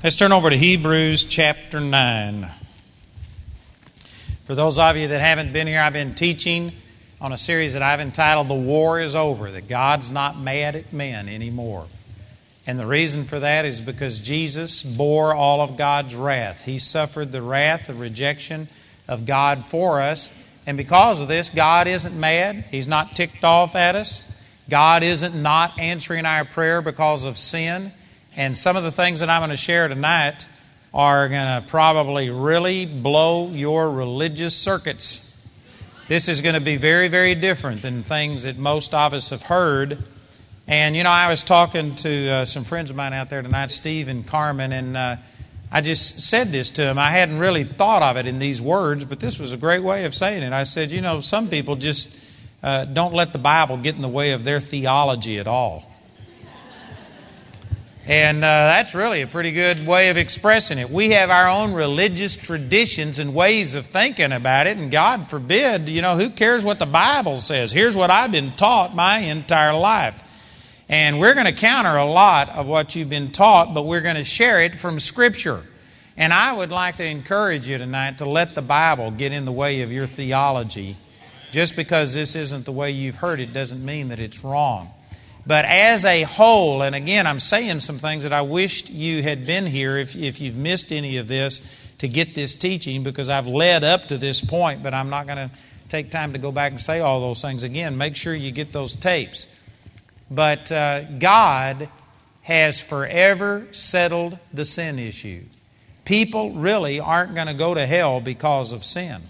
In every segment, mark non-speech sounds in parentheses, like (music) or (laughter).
Let's turn over to Hebrews chapter 9. For those of you that haven't been here, I've been teaching on a series that I've entitled The War is Over, that God's not mad at men anymore. And the reason for that is because Jesus bore all of God's wrath. He suffered the wrath, the rejection of God for us. And because of this, God isn't mad. He's not ticked off at us. God isn't not answering our prayer because of sin. And some of the things that I'm going to share tonight are going to probably really blow your religious circuits. This is going to be very, very different than things that most of us have heard. And, you know, I was talking to uh, some friends of mine out there tonight, Steve and Carmen, and uh, I just said this to them. I hadn't really thought of it in these words, but this was a great way of saying it. I said, you know, some people just uh, don't let the Bible get in the way of their theology at all. And uh, that's really a pretty good way of expressing it. We have our own religious traditions and ways of thinking about it, and God forbid, you know, who cares what the Bible says? Here's what I've been taught my entire life. And we're going to counter a lot of what you've been taught, but we're going to share it from Scripture. And I would like to encourage you tonight to let the Bible get in the way of your theology. Just because this isn't the way you've heard it doesn't mean that it's wrong. But as a whole, and again, I'm saying some things that I wished you had been here if, if you've missed any of this to get this teaching because I've led up to this point, but I'm not going to take time to go back and say all those things again. Make sure you get those tapes. But uh, God has forever settled the sin issue. People really aren't going to go to hell because of sin.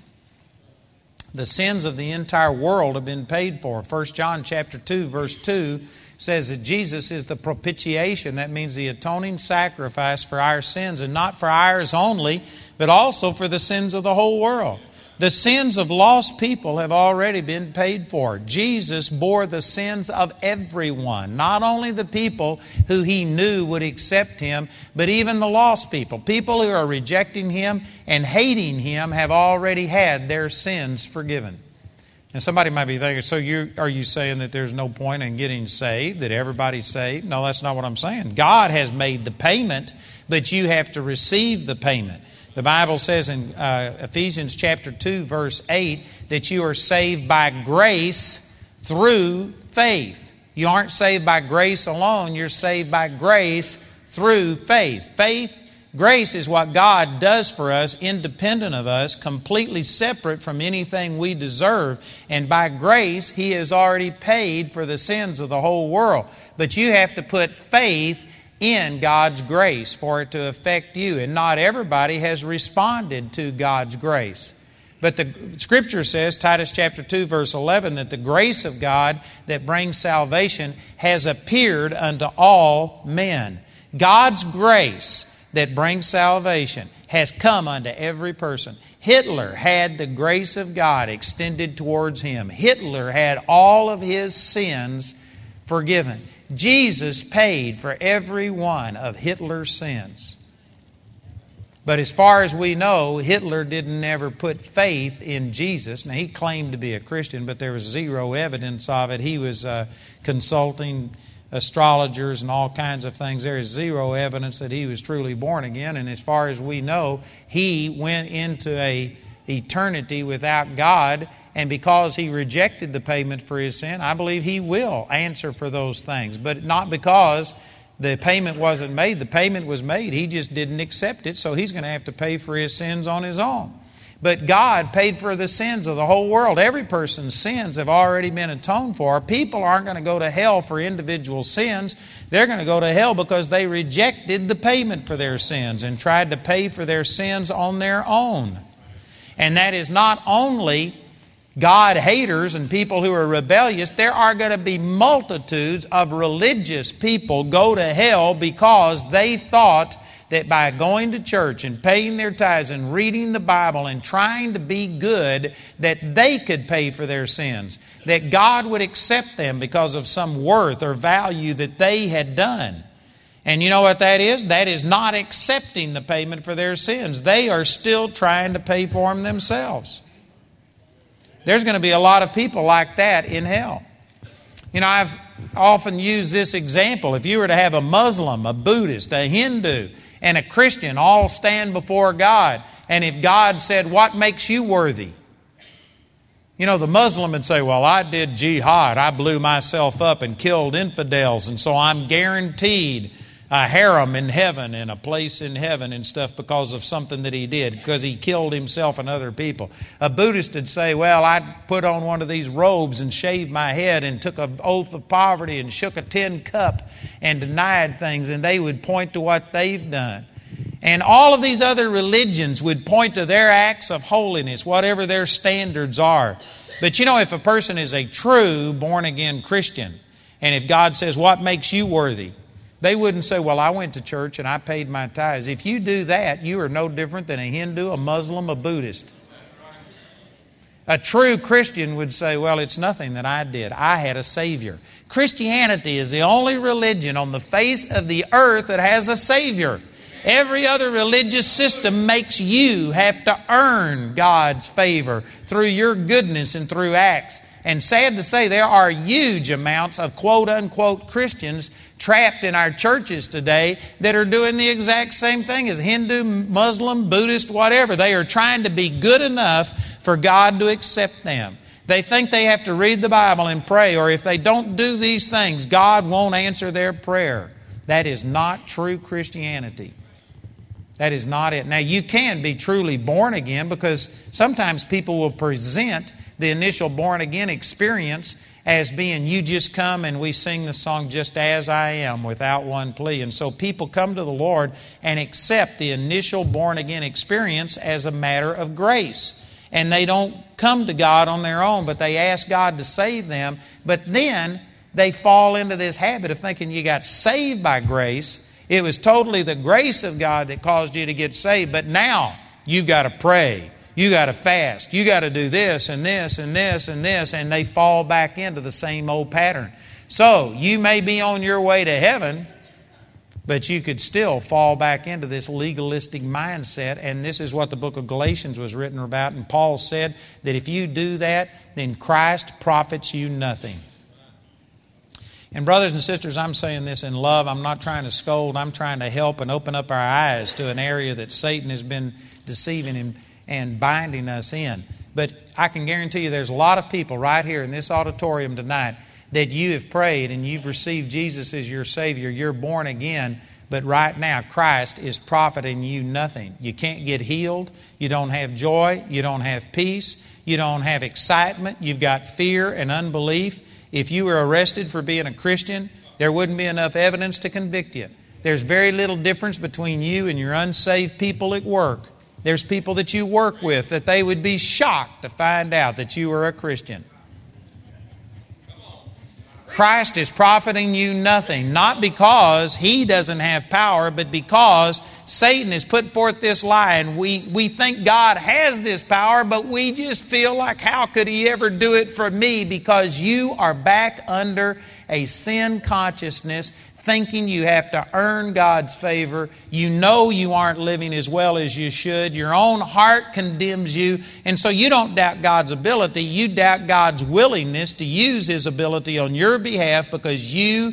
The sins of the entire world have been paid for. 1 John chapter 2 verse 2 says that Jesus is the propitiation. That means the atoning sacrifice for our sins, and not for ours only, but also for the sins of the whole world. The sins of lost people have already been paid for. Jesus bore the sins of everyone, not only the people who he knew would accept him, but even the lost people. People who are rejecting him and hating him have already had their sins forgiven. And somebody might be thinking, so you are you saying that there's no point in getting saved, that everybody's saved? No, that's not what I'm saying. God has made the payment, but you have to receive the payment. The Bible says in uh, Ephesians chapter 2 verse 8 that you are saved by grace through faith. You aren't saved by grace alone, you're saved by grace through faith. Faith Grace is what God does for us, independent of us, completely separate from anything we deserve. And by grace, He has already paid for the sins of the whole world. But you have to put faith in God's grace for it to affect you. And not everybody has responded to God's grace. But the scripture says, Titus chapter 2, verse 11, that the grace of God that brings salvation has appeared unto all men. God's grace that brings salvation has come unto every person. Hitler had the grace of God extended towards him. Hitler had all of his sins forgiven. Jesus paid for every one of Hitler's sins. But as far as we know, Hitler didn't ever put faith in Jesus. Now, he claimed to be a Christian, but there was zero evidence of it. He was uh, consulting astrologers and all kinds of things. There is zero evidence that he was truly born again, and as far as we know, he went into a eternity without God. And because he rejected the payment for his sin, I believe he will answer for those things. But not because the payment wasn't made. The payment was made. He just didn't accept it, so he's going to have to pay for his sins on his own. But God paid for the sins of the whole world. Every person's sins have already been atoned for. People aren't going to go to hell for individual sins. They're going to go to hell because they rejected the payment for their sins and tried to pay for their sins on their own. And that is not only God haters and people who are rebellious, there are going to be multitudes of religious people go to hell because they thought that by going to church and paying their tithes and reading the Bible and trying to be good, that they could pay for their sins. That God would accept them because of some worth or value that they had done. And you know what that is? That is not accepting the payment for their sins. They are still trying to pay for them themselves. There's going to be a lot of people like that in hell. You know, I've often used this example. If you were to have a Muslim, a Buddhist, a Hindu, and a Christian all stand before God. And if God said, What makes you worthy? You know, the Muslim would say, Well, I did jihad. I blew myself up and killed infidels, and so I'm guaranteed a harem in heaven and a place in heaven and stuff because of something that he did, because he killed himself and other people. A Buddhist would say, Well, I put on one of these robes and shaved my head and took an oath of poverty and shook a tin cup and denied things, and they would point to what they've done. And all of these other religions would point to their acts of holiness, whatever their standards are. But you know, if a person is a true born again Christian, and if God says, What makes you worthy? They wouldn't say, Well, I went to church and I paid my tithes. If you do that, you are no different than a Hindu, a Muslim, a Buddhist. A true Christian would say, Well, it's nothing that I did. I had a Savior. Christianity is the only religion on the face of the earth that has a Savior. Every other religious system makes you have to earn God's favor through your goodness and through acts. And sad to say, there are huge amounts of quote unquote Christians trapped in our churches today that are doing the exact same thing as Hindu, Muslim, Buddhist, whatever. They are trying to be good enough for God to accept them. They think they have to read the Bible and pray, or if they don't do these things, God won't answer their prayer. That is not true Christianity. That is not it. Now, you can be truly born again because sometimes people will present the initial born again experience as being you just come and we sing the song just as I am without one plea. And so people come to the Lord and accept the initial born again experience as a matter of grace. And they don't come to God on their own, but they ask God to save them. But then they fall into this habit of thinking you got saved by grace it was totally the grace of God that caused you to get saved, but now you've got to pray. You got to fast. You got to do this and this and this and this, and they fall back into the same old pattern. So you may be on your way to heaven, but you could still fall back into this legalistic mindset. And this is what the book of Galatians was written about. And Paul said that if you do that, then Christ profits you nothing. And, brothers and sisters, I'm saying this in love. I'm not trying to scold. I'm trying to help and open up our eyes to an area that Satan has been deceiving and, and binding us in. But I can guarantee you there's a lot of people right here in this auditorium tonight that you have prayed and you've received Jesus as your Savior. You're born again. But right now, Christ is profiting you nothing. You can't get healed. You don't have joy. You don't have peace. You don't have excitement. You've got fear and unbelief. If you were arrested for being a Christian, there wouldn't be enough evidence to convict you. There's very little difference between you and your unsaved people at work. There's people that you work with that they would be shocked to find out that you are a Christian. Christ is profiting you nothing, not because he doesn't have power, but because Satan has put forth this lie and we, we think God has this power, but we just feel like, how could he ever do it for me? Because you are back under a sin consciousness thinking you have to earn God's favor. You know you aren't living as well as you should. Your own heart condemns you. And so you don't doubt God's ability. You doubt God's willingness to use His ability on your behalf because you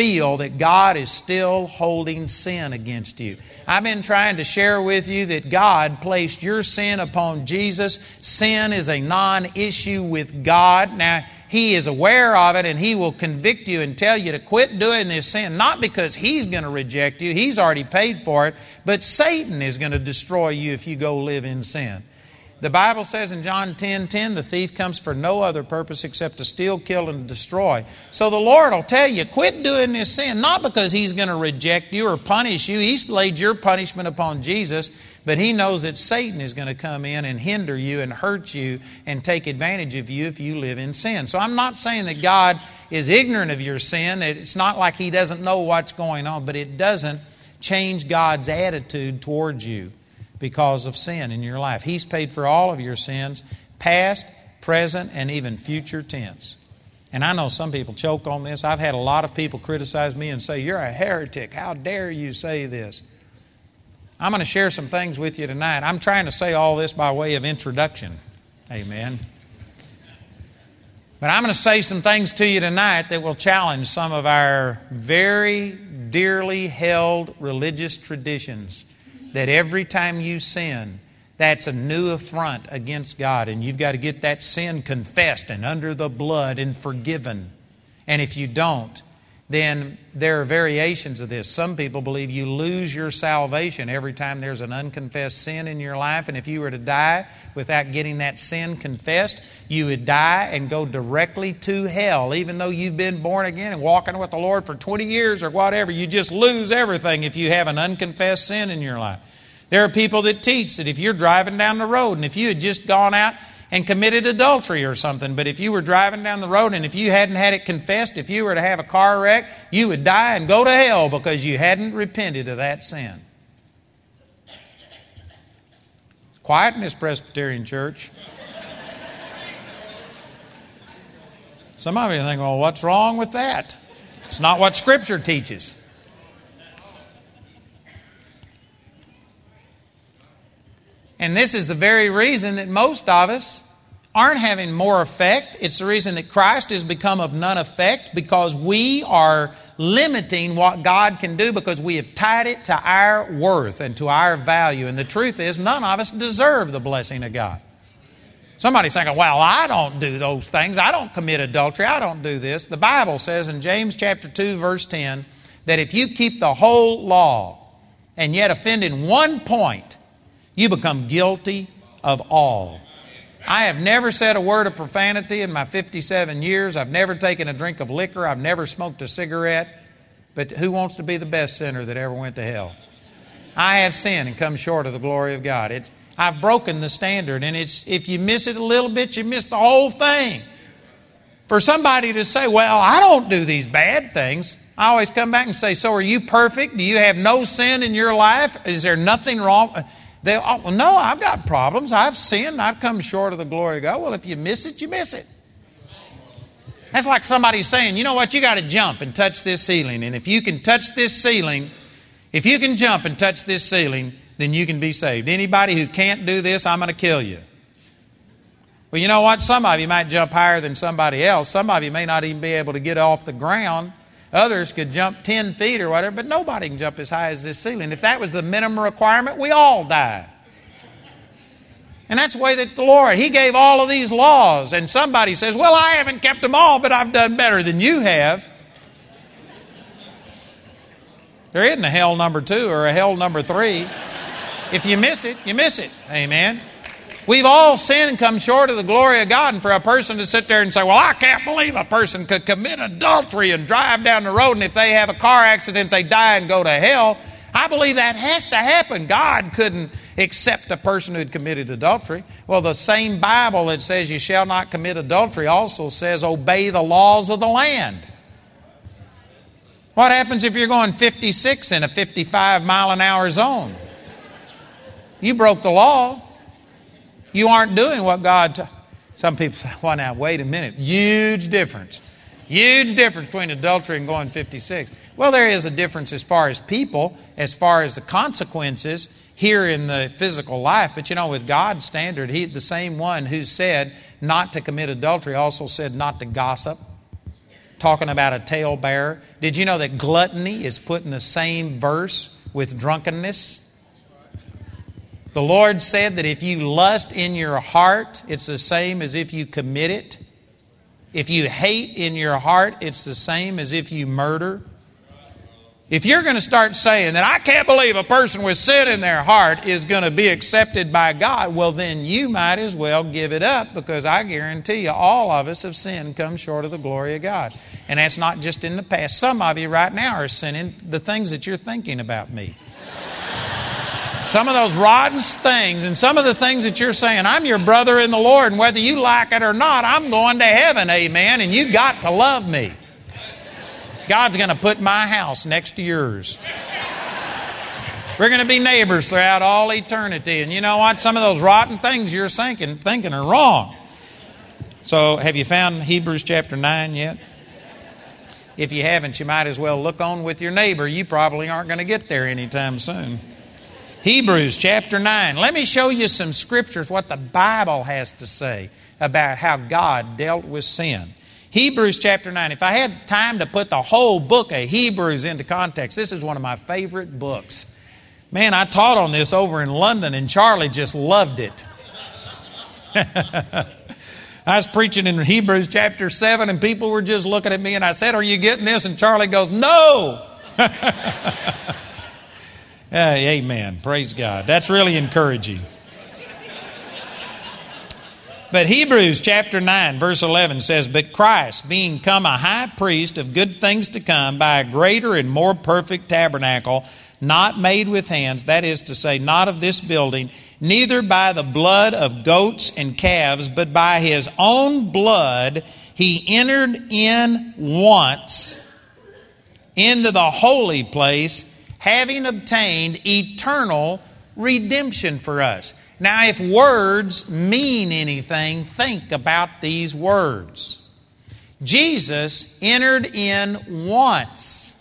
feel that God is still holding sin against you. I've been trying to share with you that God placed your sin upon Jesus. Sin is a non issue with God. Now, He is aware of it and He will convict you and tell you to quit doing this sin, not because He's going to reject you, He's already paid for it, but Satan is going to destroy you if you go live in sin. The Bible says in John 10 10, the thief comes for no other purpose except to steal, kill, and destroy. So the Lord will tell you, quit doing this sin, not because He's going to reject you or punish you. He's laid your punishment upon Jesus, but He knows that Satan is going to come in and hinder you and hurt you and take advantage of you if you live in sin. So I'm not saying that God is ignorant of your sin. It's not like He doesn't know what's going on, but it doesn't change God's attitude towards you because of sin in your life. He's paid for all of your sins, past, present, and even future tense. And I know some people choke on this. I've had a lot of people criticize me and say, You're a heretic. How dare you say this? I'm going to share some things with you tonight. I'm trying to say all this by way of introduction. Amen. But I'm going to say some things to you tonight that will challenge some of our very dearly held religious traditions that every time you sin, that's a new affront against God, and you've got to get that sin confessed and under the blood and forgiven. And if you don't, then there are variations of this. Some people believe you lose your salvation every time there's an unconfessed sin in your life, and if you were to die without getting that sin confessed, you would die and go directly to hell, even though you've been born again and walking with the Lord for 20 years or whatever. You just lose everything if you have an unconfessed sin in your life. There are people that teach that if you're driving down the road and if you had just gone out and committed adultery or something. But if you were driving down the road and if you hadn't had it confessed, if you were to have a car wreck, you would die and go to hell because you hadn't repented of that sin. It's quiet in this Presbyterian church. Some of you think, well, what's wrong with that? It's not what Scripture teaches. And this is the very reason that most of us aren't having more effect. It's the reason that Christ has become of none effect because we are limiting what God can do because we have tied it to our worth and to our value. And the truth is, none of us deserve the blessing of God. Somebody's thinking, well, I don't do those things. I don't commit adultery. I don't do this. The Bible says in James chapter 2, verse 10, that if you keep the whole law and yet offend in one point, you become guilty of all. I have never said a word of profanity in my 57 years. I've never taken a drink of liquor. I've never smoked a cigarette. But who wants to be the best sinner that ever went to hell? I have sinned and come short of the glory of God. It's, I've broken the standard, and it's if you miss it a little bit, you miss the whole thing. For somebody to say, "Well, I don't do these bad things," I always come back and say, "So are you perfect? Do you have no sin in your life? Is there nothing wrong?" They, oh, no, I've got problems. I've sinned. I've come short of the glory of God. Well, if you miss it, you miss it. That's like somebody saying, you know what, you got to jump and touch this ceiling. And if you can touch this ceiling, if you can jump and touch this ceiling, then you can be saved. Anybody who can't do this, I'm going to kill you. Well, you know what? Some of you might jump higher than somebody else. Some of you may not even be able to get off the ground. Others could jump 10 feet or whatever, but nobody can jump as high as this ceiling. If that was the minimum requirement, we all die. And that's the way that the Lord, He gave all of these laws. And somebody says, Well, I haven't kept them all, but I've done better than you have. There isn't a hell number two or a hell number three. If you miss it, you miss it. Amen. We've all sinned and come short of the glory of God. And for a person to sit there and say, Well, I can't believe a person could commit adultery and drive down the road, and if they have a car accident, they die and go to hell. I believe that has to happen. God couldn't accept a person who had committed adultery. Well, the same Bible that says you shall not commit adultery also says obey the laws of the land. What happens if you're going 56 in a 55 mile an hour zone? You broke the law. You aren't doing what God. T- Some people say, well, now, wait a minute. Huge difference. Huge difference between adultery and going 56. Well, there is a difference as far as people, as far as the consequences here in the physical life. But you know, with God's standard, He, the same one who said not to commit adultery, also said not to gossip. Talking about a talebearer. Did you know that gluttony is put in the same verse with drunkenness? The Lord said that if you lust in your heart, it's the same as if you commit it. If you hate in your heart, it's the same as if you murder. If you're going to start saying that I can't believe a person with sin in their heart is going to be accepted by God, well, then you might as well give it up because I guarantee you all of us have sinned, come short of the glory of God. And that's not just in the past. Some of you right now are sinning the things that you're thinking about me. Some of those rotten things and some of the things that you're saying, I'm your brother in the Lord, and whether you like it or not, I'm going to heaven, amen, and you've got to love me. God's going to put my house next to yours. We're going to be neighbors throughout all eternity. And you know what? Some of those rotten things you're thinking, thinking are wrong. So, have you found Hebrews chapter 9 yet? If you haven't, you might as well look on with your neighbor. You probably aren't going to get there anytime soon. Hebrews chapter 9. Let me show you some scriptures, what the Bible has to say about how God dealt with sin. Hebrews chapter 9. If I had time to put the whole book of Hebrews into context, this is one of my favorite books. Man, I taught on this over in London, and Charlie just loved it. (laughs) I was preaching in Hebrews chapter 7, and people were just looking at me, and I said, Are you getting this? And Charlie goes, No! (laughs) amen. Praise God. That's really encouraging. But Hebrews chapter 9, verse 11 says, But Christ, being come a high priest of good things to come, by a greater and more perfect tabernacle, not made with hands, that is to say, not of this building, neither by the blood of goats and calves, but by his own blood, he entered in once into the holy place, having obtained eternal redemption for us. Now, if words mean anything, think about these words. Jesus entered in once.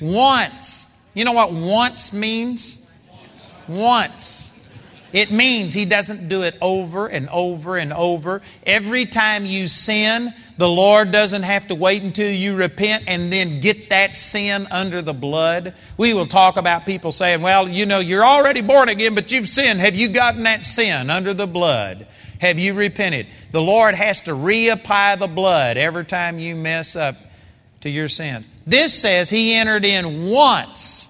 Once. You know what once means? Once. It means he doesn't do it over and over and over. Every time you sin, the Lord doesn't have to wait until you repent and then get that sin under the blood. We will talk about people saying, well, you know, you're already born again, but you've sinned. Have you gotten that sin under the blood? Have you repented? The Lord has to reapply the blood every time you mess up to your sin. This says he entered in once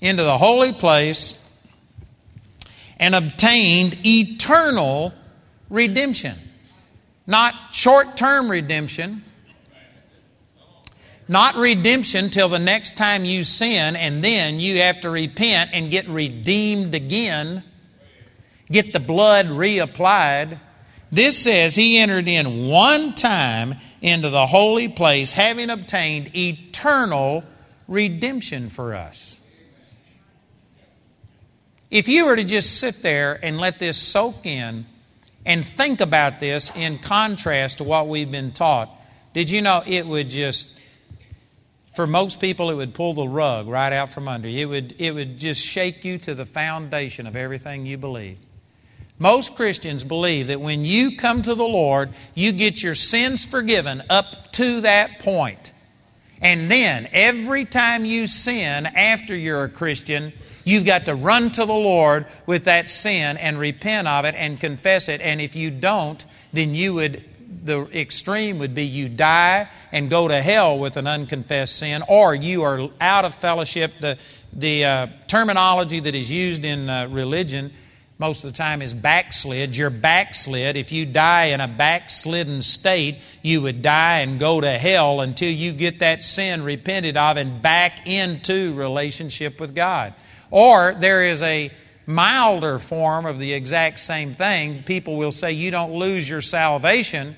into the holy place and obtained eternal redemption. Not short term redemption, not redemption till the next time you sin and then you have to repent and get redeemed again, get the blood reapplied. This says he entered in one time into the holy place, having obtained eternal redemption for us. If you were to just sit there and let this soak in and think about this in contrast to what we've been taught, did you know it would just, for most people, it would pull the rug right out from under you. It would, it would just shake you to the foundation of everything you believe. Most Christians believe that when you come to the Lord, you get your sins forgiven up to that point. And then, every time you sin after you're a Christian, you've got to run to the Lord with that sin and repent of it and confess it. And if you don't, then you would, the extreme would be you die and go to hell with an unconfessed sin, or you are out of fellowship. The, the uh, terminology that is used in uh, religion most of the time is backslid. You're backslid. If you die in a backslidden state, you would die and go to hell until you get that sin repented of and back into relationship with God. Or there is a milder form of the exact same thing. People will say you don't lose your salvation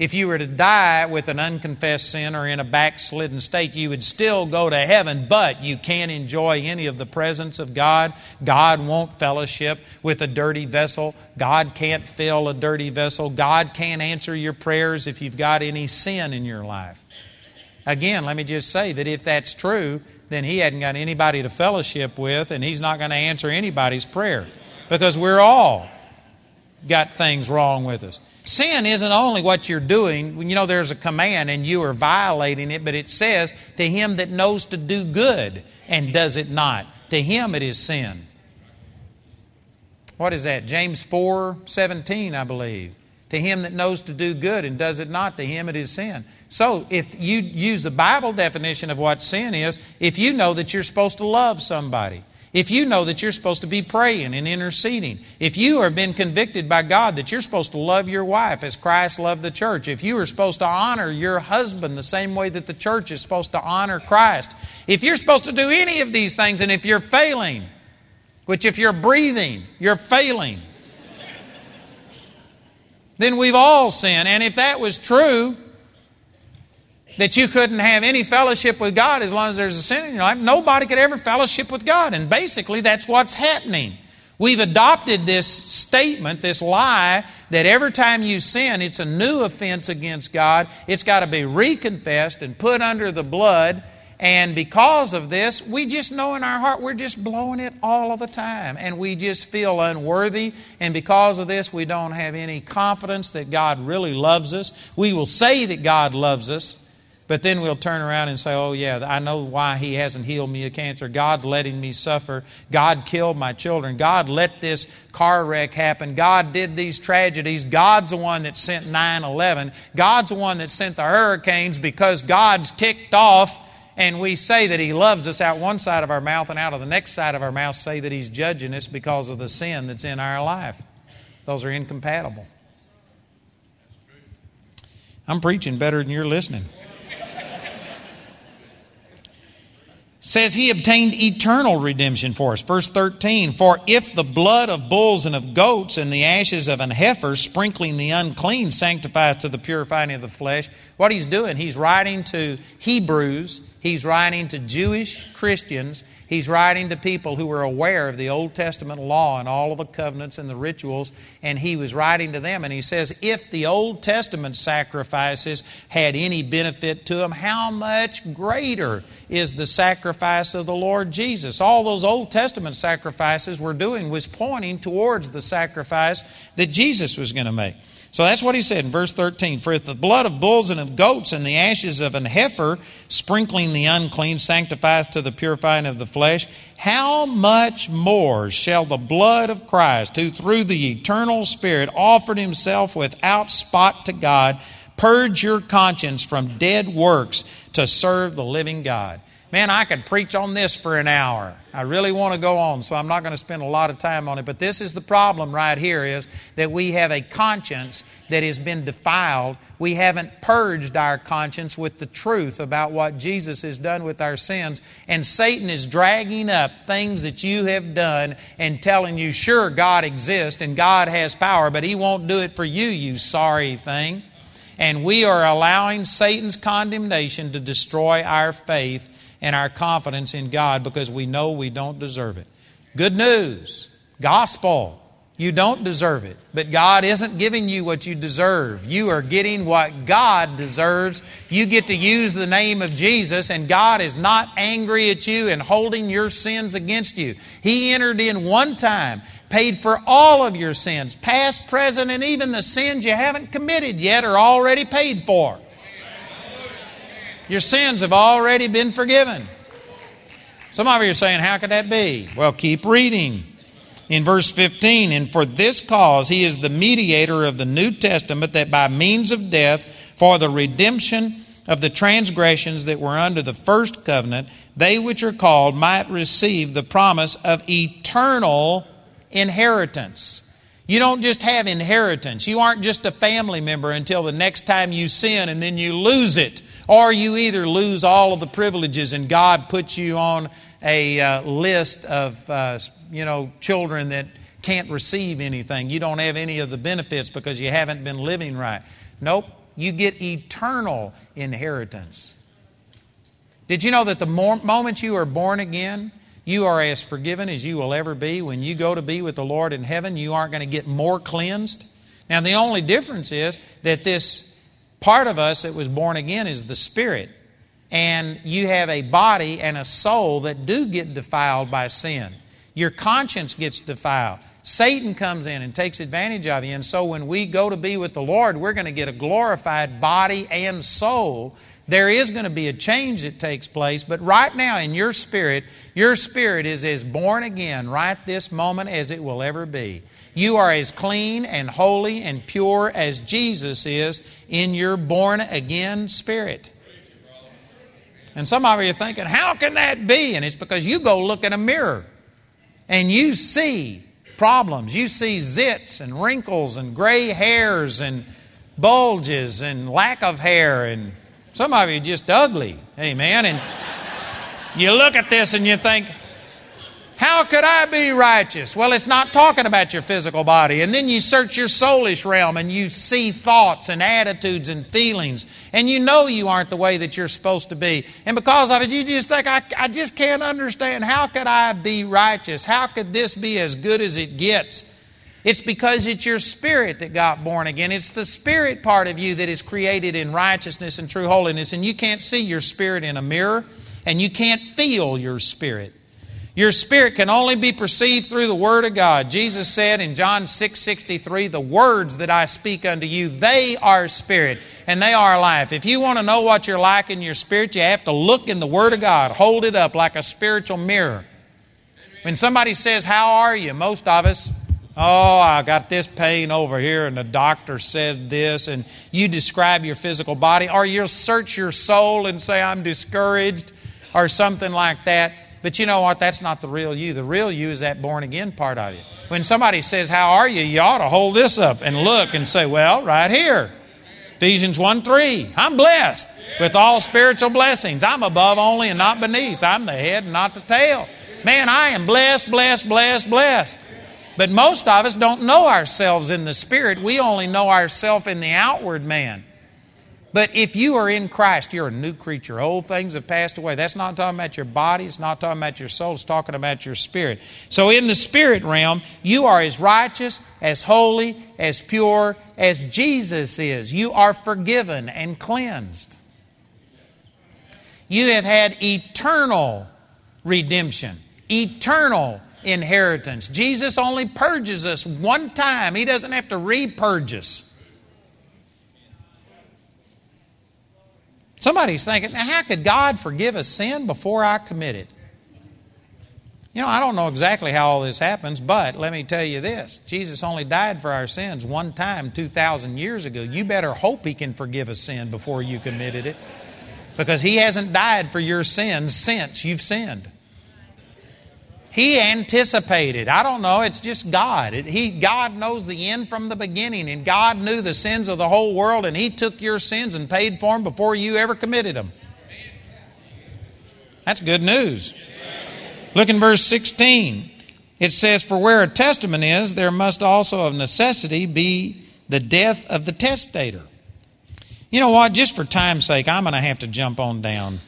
if you were to die with an unconfessed sin or in a backslidden state, you would still go to heaven, but you can't enjoy any of the presence of God. God won't fellowship with a dirty vessel. God can't fill a dirty vessel. God can't answer your prayers if you've got any sin in your life. Again, let me just say that if that's true, then He hadn't got anybody to fellowship with, and He's not going to answer anybody's prayer because we're all got things wrong with us. Sin isn't only what you're doing. You know, there's a command and you are violating it, but it says, to him that knows to do good and does it not. To him it is sin. What is that? James 4 17, I believe. To him that knows to do good and does it not, to him it is sin. So, if you use the Bible definition of what sin is, if you know that you're supposed to love somebody, if you know that you're supposed to be praying and interceding, if you have been convicted by God that you're supposed to love your wife as Christ loved the church, if you are supposed to honor your husband the same way that the church is supposed to honor Christ, if you're supposed to do any of these things and if you're failing, which if you're breathing, you're failing, then we've all sinned. And if that was true, that you couldn't have any fellowship with God as long as there's a sin in your life. Nobody could ever fellowship with God. And basically, that's what's happening. We've adopted this statement, this lie, that every time you sin, it's a new offense against God. It's got to be reconfessed and put under the blood. And because of this, we just know in our heart we're just blowing it all of the time. And we just feel unworthy. And because of this, we don't have any confidence that God really loves us. We will say that God loves us, but then we'll turn around and say, oh, yeah, I know why He hasn't healed me of cancer. God's letting me suffer. God killed my children. God let this car wreck happen. God did these tragedies. God's the one that sent 9 11. God's the one that sent the hurricanes because God's ticked off and we say that He loves us out one side of our mouth and out of the next side of our mouth say that He's judging us because of the sin that's in our life. Those are incompatible. I'm preaching better than you're listening. Says he obtained eternal redemption for us. Verse 13, for if the blood of bulls and of goats and the ashes of an heifer sprinkling the unclean sanctifies to the purifying of the flesh, what he's doing, he's writing to Hebrews, he's writing to Jewish Christians, He's writing to people who were aware of the Old Testament law and all of the covenants and the rituals, and he was writing to them. And he says, if the Old Testament sacrifices had any benefit to them, how much greater is the sacrifice of the Lord Jesus? All those Old Testament sacrifices were doing was pointing towards the sacrifice that Jesus was going to make. So that's what he said in verse 13. For if the blood of bulls and of goats and the ashes of an heifer, sprinkling the unclean, sanctifies to the purifying of the flesh, how much more shall the blood of Christ, who through the eternal Spirit offered himself without spot to God, purge your conscience from dead works to serve the living God? Man, I could preach on this for an hour. I really want to go on, so I'm not going to spend a lot of time on it. But this is the problem right here is that we have a conscience that has been defiled. We haven't purged our conscience with the truth about what Jesus has done with our sins. And Satan is dragging up things that you have done and telling you, sure, God exists and God has power, but he won't do it for you, you sorry thing. And we are allowing Satan's condemnation to destroy our faith and our confidence in God because we know we don't deserve it. Good news, gospel. You don't deserve it, but God isn't giving you what you deserve. You are getting what God deserves. You get to use the name of Jesus, and God is not angry at you and holding your sins against you. He entered in one time, paid for all of your sins, past, present, and even the sins you haven't committed yet are already paid for. Your sins have already been forgiven. Some of you are saying, How could that be? Well, keep reading. In verse 15, and for this cause he is the mediator of the New Testament, that by means of death, for the redemption of the transgressions that were under the first covenant, they which are called might receive the promise of eternal inheritance. You don't just have inheritance. You aren't just a family member until the next time you sin and then you lose it. Or you either lose all of the privileges and God puts you on a uh, list of, uh, you know, children that can't receive anything. You don't have any of the benefits because you haven't been living right. Nope. You get eternal inheritance. Did you know that the moment you are born again, you are as forgiven as you will ever be. When you go to be with the Lord in heaven, you aren't going to get more cleansed. Now, the only difference is that this part of us that was born again is the spirit. And you have a body and a soul that do get defiled by sin. Your conscience gets defiled. Satan comes in and takes advantage of you. And so when we go to be with the Lord, we're going to get a glorified body and soul there is going to be a change that takes place, but right now in your spirit, your spirit is as born again right this moment as it will ever be. You are as clean and holy and pure as Jesus is in your born again spirit. And some of you are thinking, how can that be? And it's because you go look in a mirror and you see problems. You see zits and wrinkles and gray hairs and bulges and lack of hair and some of you are just ugly. Amen. And you look at this and you think, how could I be righteous? Well, it's not talking about your physical body. And then you search your soulish realm and you see thoughts and attitudes and feelings. And you know you aren't the way that you're supposed to be. And because of it, you just think, I, I just can't understand. How could I be righteous? How could this be as good as it gets? It's because it's your spirit that got born again. It's the spirit part of you that is created in righteousness and true holiness. And you can't see your spirit in a mirror, and you can't feel your spirit. Your spirit can only be perceived through the Word of God. Jesus said in John 6:63, "The words that I speak unto you, they are spirit and they are life." If you want to know what you're like in your spirit, you have to look in the Word of God. Hold it up like a spiritual mirror. When somebody says, "How are you?" most of us, "Oh, I got this pain over here and the doctor said this," and you describe your physical body, or you'll search your soul and say, "I'm discouraged," or something like that but you know what? That's not the real you. The real you is that born again part of you. When somebody says, How are you? you ought to hold this up and look and say, Well, right here. Ephesians 1 3. I'm blessed with all spiritual blessings. I'm above only and not beneath. I'm the head and not the tail. Man, I am blessed, blessed, blessed, blessed. But most of us don't know ourselves in the spirit. We only know ourselves in the outward man. But if you are in Christ, you're a new creature. Old things have passed away. That's not talking about your body. It's not talking about your soul. It's talking about your spirit. So in the spirit realm, you are as righteous, as holy, as pure as Jesus is. You are forgiven and cleansed. You have had eternal redemption, eternal inheritance. Jesus only purges us one time. He doesn't have to repurge us. Somebody's thinking, now how could God forgive a sin before I commit it? You know, I don't know exactly how all this happens, but let me tell you this Jesus only died for our sins one time 2,000 years ago. You better hope He can forgive a sin before you committed it because He hasn't died for your sins since you've sinned. He anticipated. I don't know. It's just God. It, he, God knows the end from the beginning, and God knew the sins of the whole world, and He took your sins and paid for them before you ever committed them. That's good news. Look in verse 16. It says, For where a testament is, there must also of necessity be the death of the testator. You know what? Just for time's sake, I'm going to have to jump on down.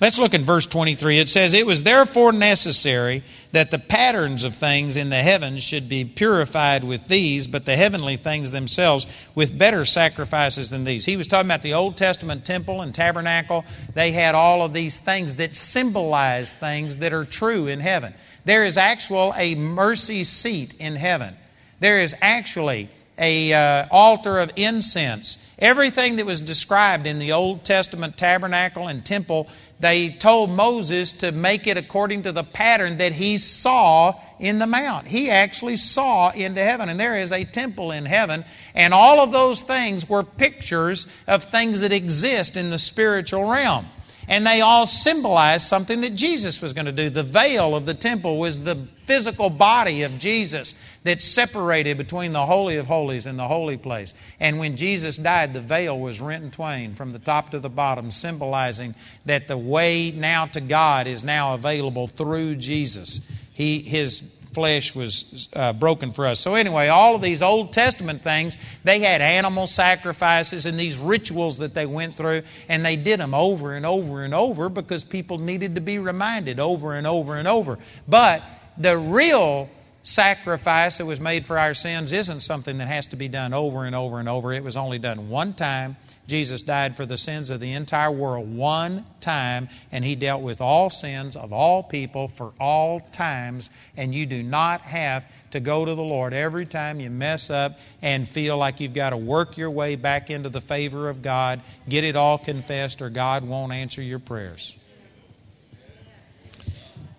Let's look in verse 23. It says, It was therefore necessary that the patterns of things in the heavens should be purified with these, but the heavenly things themselves with better sacrifices than these. He was talking about the Old Testament temple and tabernacle. They had all of these things that symbolize things that are true in heaven. There is actual a mercy seat in heaven. There is actually a uh, altar of incense. Everything that was described in the Old Testament tabernacle and temple, they told Moses to make it according to the pattern that he saw in the mount. He actually saw into heaven, and there is a temple in heaven, and all of those things were pictures of things that exist in the spiritual realm. And they all symbolize something that Jesus was going to do. The veil of the temple was the physical body of Jesus that separated between the Holy of Holies and the holy place. And when Jesus died, the veil was rent in twain from the top to the bottom, symbolizing that the way now to God is now available through Jesus. He, his flesh was uh, broken for us. So, anyway, all of these Old Testament things, they had animal sacrifices and these rituals that they went through, and they did them over and over and over because people needed to be reminded over and over and over. But the real sacrifice that was made for our sins isn't something that has to be done over and over and over. It was only done one time. Jesus died for the sins of the entire world one time, and he dealt with all sins of all people for all times. And you do not have to go to the Lord every time you mess up and feel like you've got to work your way back into the favor of God, get it all confessed, or God won't answer your prayers.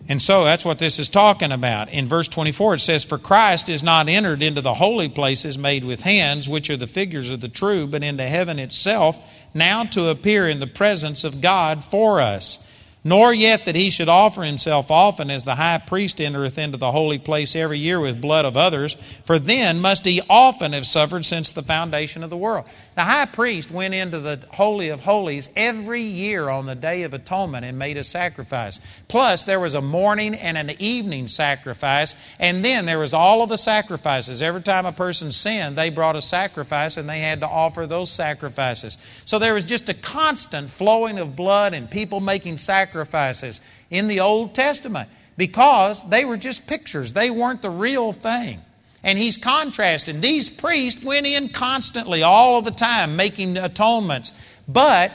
And so that's what this is talking about. In verse 24, it says, For Christ is not entered into the holy places made with hands, which are the figures of the true, but into heaven itself, now to appear in the presence of God for us nor yet that he should offer himself often as the high priest entereth into the holy place every year with blood of others, for then must he often have suffered since the foundation of the world. The high priest went into the Holy of Holies every year on the Day of Atonement and made a sacrifice. Plus, there was a morning and an evening sacrifice, and then there was all of the sacrifices. Every time a person sinned, they brought a sacrifice and they had to offer those sacrifices. So there was just a constant flowing of blood and people making sacrifices sacrifices in the Old Testament because they were just pictures. They weren't the real thing. And he's contrasting. These priests went in constantly, all of the time, making atonements. But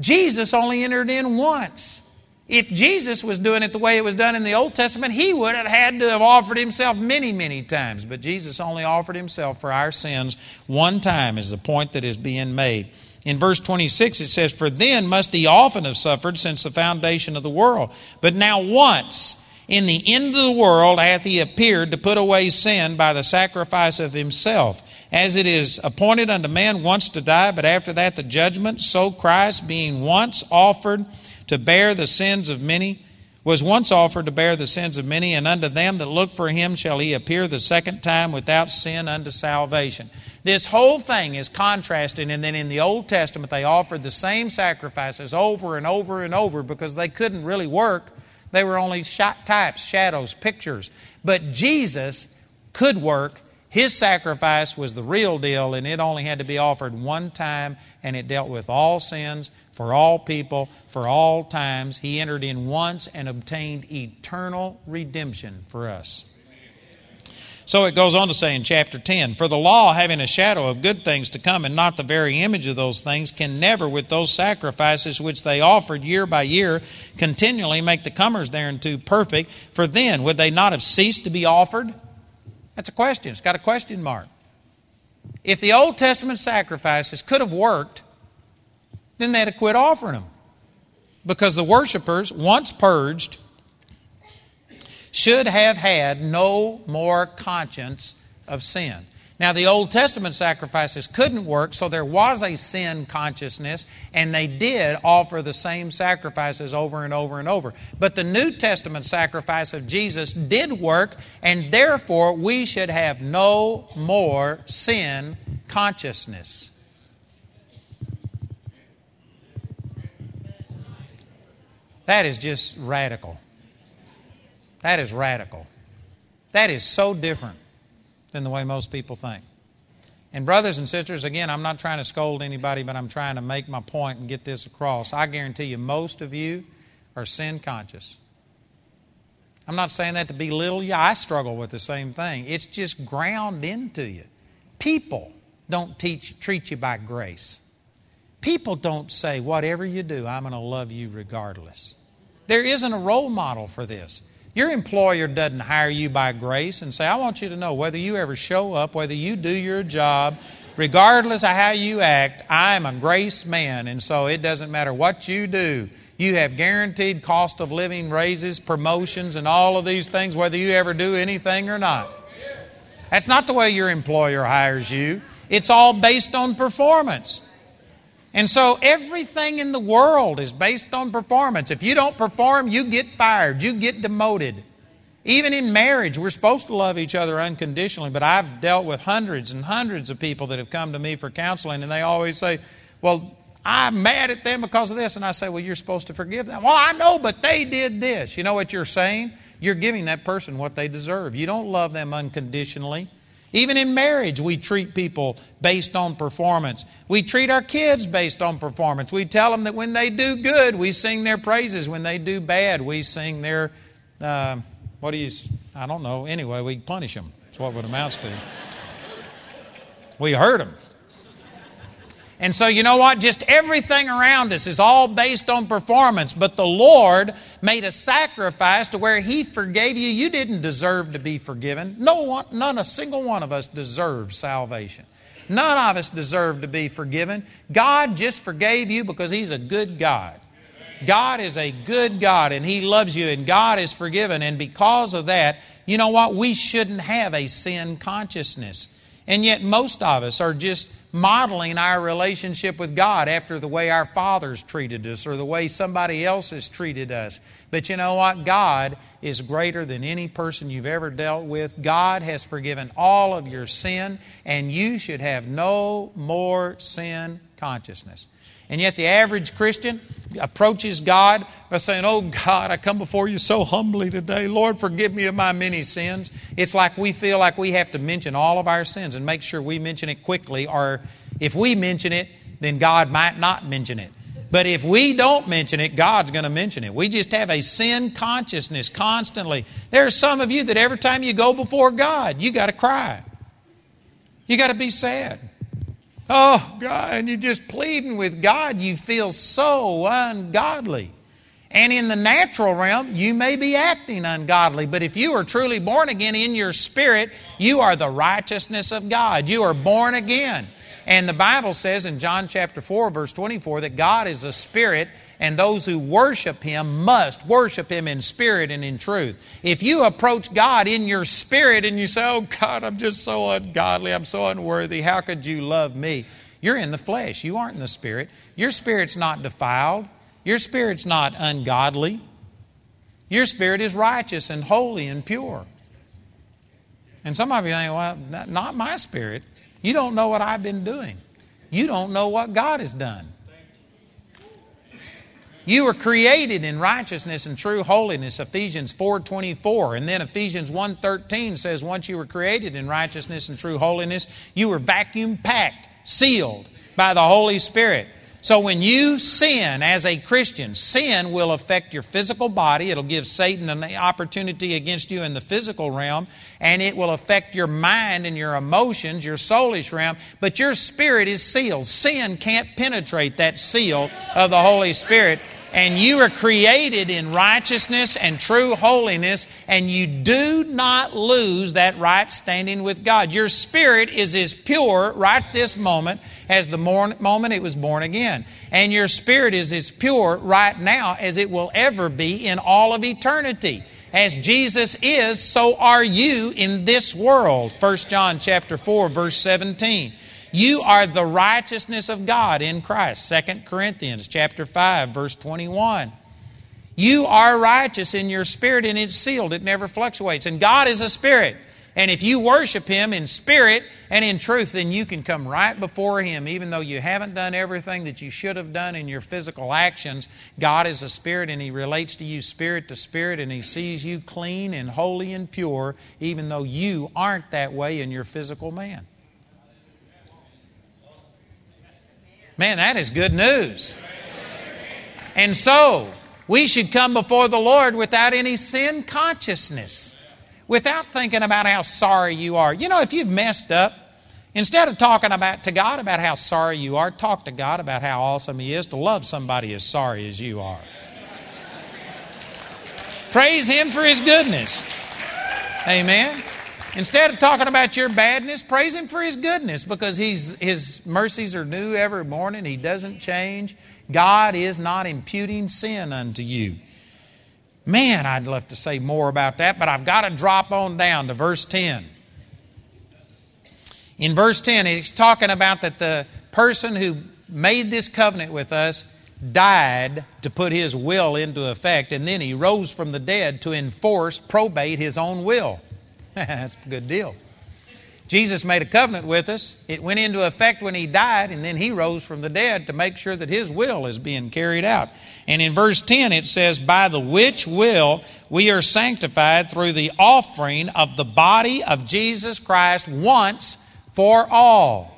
Jesus only entered in once. If Jesus was doing it the way it was done in the Old Testament, he would have had to have offered himself many, many times. But Jesus only offered himself for our sins one time, is the point that is being made. In verse 26, it says, For then must he often have suffered since the foundation of the world. But now once, in the end of the world hath he appeared to put away sin by the sacrifice of himself. As it is appointed unto man once to die, but after that the judgment, so Christ, being once offered to bear the sins of many, was once offered to bear the sins of many, and unto them that look for him shall he appear the second time without sin unto salvation. This whole thing is contrasting, and then in the Old Testament they offered the same sacrifices over and over and over because they couldn't really work they were only shot types, shadows, pictures. But Jesus could work. His sacrifice was the real deal, and it only had to be offered one time, and it dealt with all sins for all people for all times. He entered in once and obtained eternal redemption for us. So it goes on to say in chapter 10 For the law, having a shadow of good things to come and not the very image of those things, can never, with those sacrifices which they offered year by year, continually make the comers thereunto perfect. For then, would they not have ceased to be offered? That's a question. It's got a question mark. If the Old Testament sacrifices could have worked, then they'd have quit offering them. Because the worshippers, once purged, should have had no more conscience of sin. Now, the Old Testament sacrifices couldn't work, so there was a sin consciousness, and they did offer the same sacrifices over and over and over. But the New Testament sacrifice of Jesus did work, and therefore we should have no more sin consciousness. That is just radical. That is radical. That is so different than the way most people think. And, brothers and sisters, again, I'm not trying to scold anybody, but I'm trying to make my point and get this across. I guarantee you, most of you are sin conscious. I'm not saying that to belittle you. I struggle with the same thing. It's just ground into you. People don't teach, treat you by grace. People don't say, whatever you do, I'm going to love you regardless. There isn't a role model for this. Your employer doesn't hire you by grace and say, I want you to know whether you ever show up, whether you do your job, regardless of how you act, I'm a grace man, and so it doesn't matter what you do. You have guaranteed cost of living raises, promotions, and all of these things, whether you ever do anything or not. That's not the way your employer hires you. It's all based on performance. And so everything in the world is based on performance. If you don't perform, you get fired, you get demoted. Even in marriage, we're supposed to love each other unconditionally, but I've dealt with hundreds and hundreds of people that have come to me for counseling, and they always say, Well, I'm mad at them because of this. And I say, Well, you're supposed to forgive them. Well, I know, but they did this. You know what you're saying? You're giving that person what they deserve. You don't love them unconditionally. Even in marriage, we treat people based on performance. We treat our kids based on performance. We tell them that when they do good, we sing their praises. When they do bad, we sing their, uh, what do you, I don't know. Anyway, we punish them. That's what it amounts to. We hurt them. And so, you know what? Just everything around us is all based on performance. But the Lord made a sacrifice to where He forgave you. You didn't deserve to be forgiven. No one, none, a single one of us deserves salvation. None of us deserve to be forgiven. God just forgave you because He's a good God. God is a good God and He loves you and God is forgiven. And because of that, you know what? We shouldn't have a sin consciousness. And yet, most of us are just modeling our relationship with God after the way our fathers treated us or the way somebody else has treated us. But you know what? God is greater than any person you've ever dealt with. God has forgiven all of your sin, and you should have no more sin consciousness. And yet, the average Christian approaches God by saying, Oh God, I come before you so humbly today. Lord, forgive me of my many sins. It's like we feel like we have to mention all of our sins and make sure we mention it quickly, or if we mention it, then God might not mention it. But if we don't mention it, God's going to mention it. We just have a sin consciousness constantly. There are some of you that every time you go before God, you got to cry. You got to be sad. Oh, God, and you're just pleading with God. You feel so ungodly. And in the natural realm, you may be acting ungodly. But if you are truly born again in your spirit, you are the righteousness of God. You are born again. And the Bible says in John chapter 4, verse 24, that God is a spirit, and those who worship Him must worship Him in spirit and in truth. If you approach God in your spirit and you say, Oh God, I'm just so ungodly, I'm so unworthy, how could you love me? You're in the flesh, you aren't in the spirit. Your spirit's not defiled, your spirit's not ungodly. Your spirit is righteous and holy and pure. And some of you think, well, not my spirit. You don't know what I've been doing. You don't know what God has done. You were created in righteousness and true holiness, Ephesians 4:24, and then Ephesians 1:13 says once you were created in righteousness and true holiness, you were vacuum packed, sealed by the Holy Spirit. So when you sin as a Christian, sin will affect your physical body. It'll give Satan an opportunity against you in the physical realm, and it will affect your mind and your emotions, your soulish realm, but your spirit is sealed. Sin can't penetrate that seal of the Holy Spirit and you are created in righteousness and true holiness, and you do not lose that right standing with God. Your spirit is as pure right this moment as the moment it was born again. And your spirit is as pure right now as it will ever be in all of eternity. As Jesus is, so are you in this world. 1 John chapter 4 verse 17. You are the righteousness of God in Christ. 2 Corinthians chapter 5 verse 21. You are righteous in your spirit and it's sealed. It never fluctuates. And God is a spirit. And if you worship Him in spirit and in truth, then you can come right before Him, even though you haven't done everything that you should have done in your physical actions. God is a spirit and He relates to you spirit to spirit and He sees you clean and holy and pure, even though you aren't that way in your physical man. Man, that is good news. And so, we should come before the Lord without any sin consciousness, without thinking about how sorry you are. You know, if you've messed up, instead of talking about to God about how sorry you are, talk to God about how awesome He is to love somebody as sorry as you are. Praise Him for His goodness. Amen. Instead of talking about your badness, praise Him for His goodness because he's, His mercies are new every morning. He doesn't change. God is not imputing sin unto you. Man, I'd love to say more about that, but I've got to drop on down to verse 10. In verse 10, he's talking about that the person who made this covenant with us died to put his will into effect, and then he rose from the dead to enforce, probate his own will. (laughs) That's a good deal. Jesus made a covenant with us. It went into effect when he died, and then he rose from the dead to make sure that his will is being carried out. And in verse 10 it says, By the which will we are sanctified through the offering of the body of Jesus Christ once for all.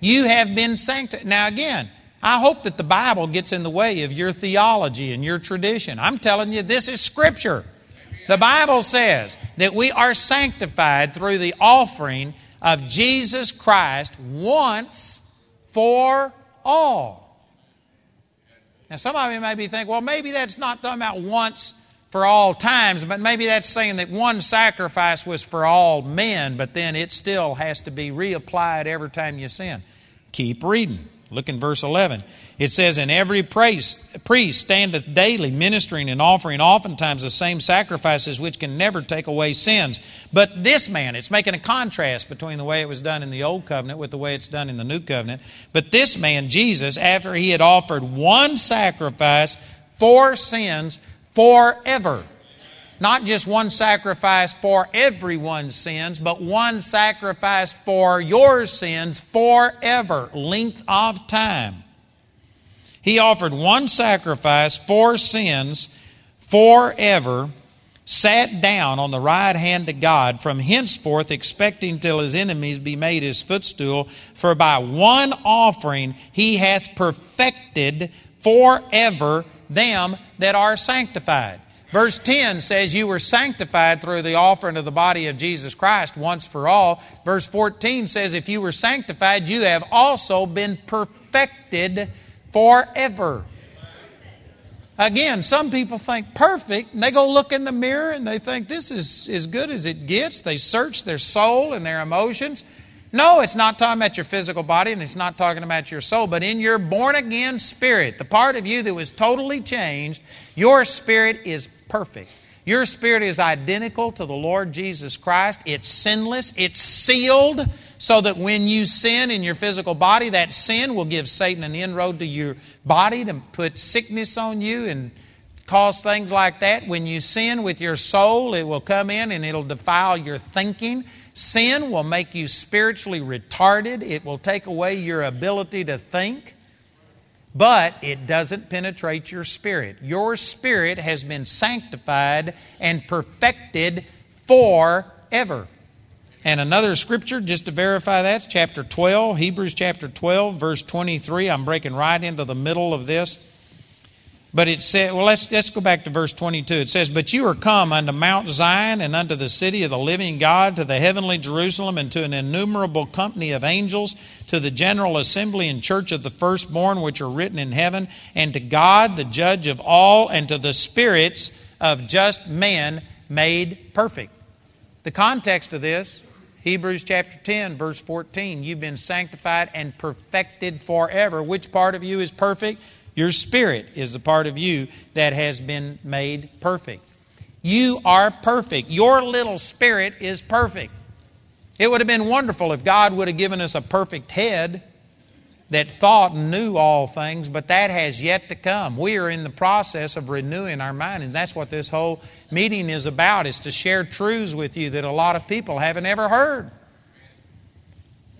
You have been sanctified. Now again, I hope that the Bible gets in the way of your theology and your tradition. I'm telling you, this is Scripture. The Bible says that we are sanctified through the offering of Jesus Christ once for all. Now, some of you may be thinking, well, maybe that's not talking about once for all times, but maybe that's saying that one sacrifice was for all men, but then it still has to be reapplied every time you sin. Keep reading. Look in verse 11. It says, And every priest, priest standeth daily ministering and offering oftentimes the same sacrifices which can never take away sins. But this man, it's making a contrast between the way it was done in the Old Covenant with the way it's done in the New Covenant. But this man, Jesus, after he had offered one sacrifice for sins forever, not just one sacrifice for everyone's sins, but one sacrifice for your sins forever, length of time. He offered one sacrifice for sins forever, sat down on the right hand of God, from henceforth expecting till his enemies be made his footstool. For by one offering he hath perfected forever them that are sanctified. Verse 10 says, You were sanctified through the offering of the body of Jesus Christ once for all. Verse 14 says, If you were sanctified, you have also been perfected forever. Again, some people think perfect, and they go look in the mirror and they think this is as good as it gets. They search their soul and their emotions. No, it's not talking about your physical body and it's not talking about your soul, but in your born again spirit, the part of you that was totally changed, your spirit is perfect. Your spirit is identical to the Lord Jesus Christ. It's sinless. It's sealed so that when you sin in your physical body, that sin will give Satan an inroad to your body to put sickness on you and cause things like that. When you sin with your soul, it will come in and it'll defile your thinking. Sin will make you spiritually retarded. It will take away your ability to think but it doesn't penetrate your spirit. Your spirit has been sanctified and perfected forever. And another scripture, just to verify that, chapter 12, Hebrews chapter 12, verse 23. I'm breaking right into the middle of this. But it said, well, let's, let's go back to verse 22. It says, But you are come unto Mount Zion and unto the city of the living God, to the heavenly Jerusalem, and to an innumerable company of angels, to the general assembly and church of the firstborn which are written in heaven, and to God, the judge of all, and to the spirits of just men made perfect. The context of this, Hebrews chapter 10, verse 14, you've been sanctified and perfected forever. Which part of you is perfect? Your spirit is a part of you that has been made perfect. You are perfect. Your little spirit is perfect. It would have been wonderful if God would have given us a perfect head that thought and knew all things, but that has yet to come. We are in the process of renewing our mind, and that's what this whole meeting is about, is to share truths with you that a lot of people haven't ever heard.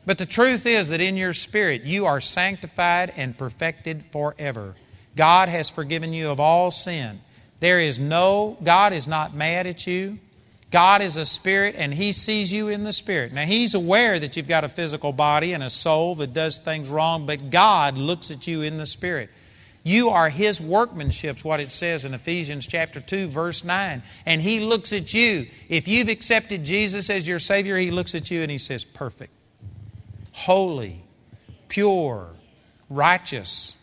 But the truth is that in your spirit, you are sanctified and perfected forever. God has forgiven you of all sin. There is no, God is not mad at you. God is a spirit and He sees you in the spirit. Now, He's aware that you've got a physical body and a soul that does things wrong, but God looks at you in the spirit. You are His workmanship, what it says in Ephesians chapter 2, verse 9. And He looks at you. If you've accepted Jesus as your Savior, He looks at you and He says, Perfect holy, pure, righteous.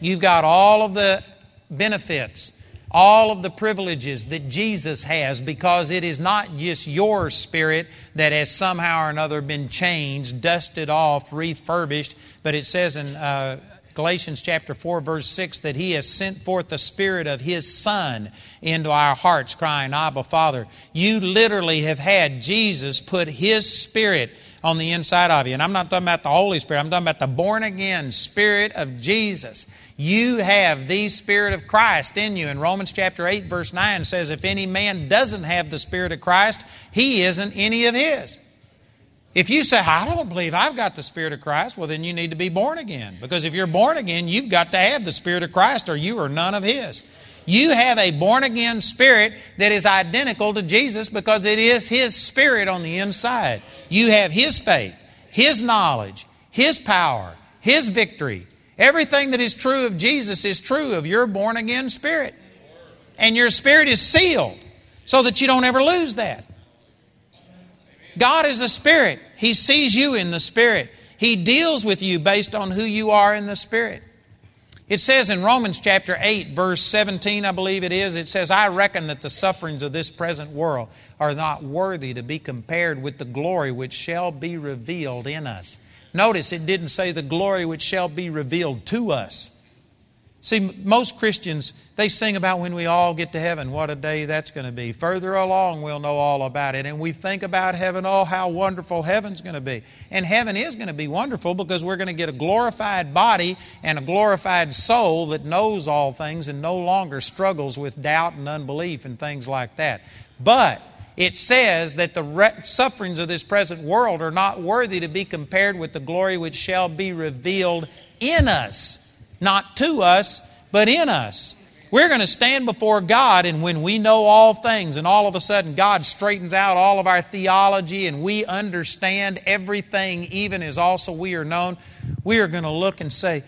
You've got all of the benefits, all of the privileges that Jesus has because it is not just your spirit that has somehow or another been changed, dusted off, refurbished, but it says in uh, Galatians chapter 4 verse 6 that he has sent forth the spirit of his son into our hearts crying Abba Father. You literally have had Jesus put his spirit on the inside of you. And I'm not talking about the Holy Spirit. I'm talking about the born again spirit of Jesus. You have the spirit of Christ in you. And Romans chapter 8 verse 9 says if any man doesn't have the spirit of Christ, he isn't any of his. If you say, I don't believe I've got the Spirit of Christ, well, then you need to be born again. Because if you're born again, you've got to have the Spirit of Christ or you are none of His. You have a born again spirit that is identical to Jesus because it is His Spirit on the inside. You have His faith, His knowledge, His power, His victory. Everything that is true of Jesus is true of your born again spirit. And your spirit is sealed so that you don't ever lose that. God is a spirit. He sees you in the spirit. He deals with you based on who you are in the spirit. It says in Romans chapter 8, verse 17, I believe it is, it says, I reckon that the sufferings of this present world are not worthy to be compared with the glory which shall be revealed in us. Notice it didn't say the glory which shall be revealed to us. See, most Christians, they sing about when we all get to heaven, what a day that's going to be. Further along, we'll know all about it. And we think about heaven, oh, how wonderful heaven's going to be. And heaven is going to be wonderful because we're going to get a glorified body and a glorified soul that knows all things and no longer struggles with doubt and unbelief and things like that. But it says that the re- sufferings of this present world are not worthy to be compared with the glory which shall be revealed in us not to us, but in us. We're going to stand before God, and when we know all things, and all of a sudden God straightens out all of our theology, and we understand everything, even as also we are known, we are going to look and say,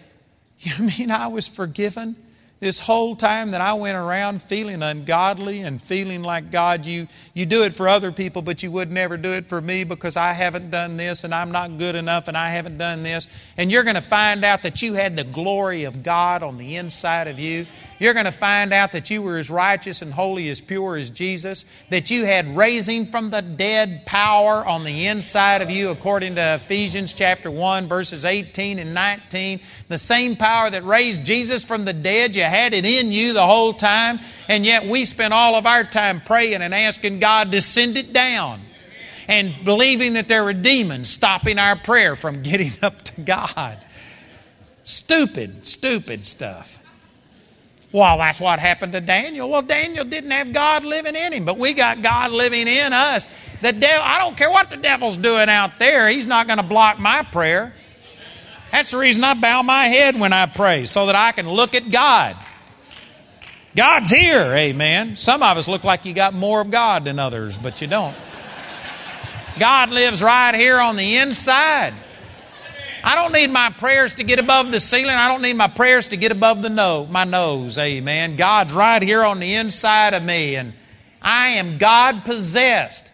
You mean I was forgiven this whole time that I went around feeling ungodly and feeling like God, you you do it for other people, but you would never do it for me because I haven't done this and I'm not good enough and I haven't done this. And you're going to find out that you had the glory of God on the inside of you. You're going to find out that you were as righteous and holy as pure as Jesus, that you had raising from the dead power on the inside of you, according to Ephesians chapter 1, verses 18 and 19. The same power that raised Jesus from the dead, you had it in you the whole time, and yet we spent all of our time praying and asking God to send it down. And believing that there were demons stopping our prayer from (laughs) getting up to God. Stupid, stupid stuff. Well, that's what happened to Daniel. Well, Daniel didn't have God living in him, but we got God living in us. The devil, I don't care what the devil's doing out there, he's not going to block my prayer. That's the reason I bow my head when I pray, so that I can look at God. God's here, amen. Some of us look like you got more of God than others, but you don't. God lives right here on the inside. I don't need my prayers to get above the ceiling. I don't need my prayers to get above the nose, my nose. Amen. God's right here on the inside of me, and I am God possessed.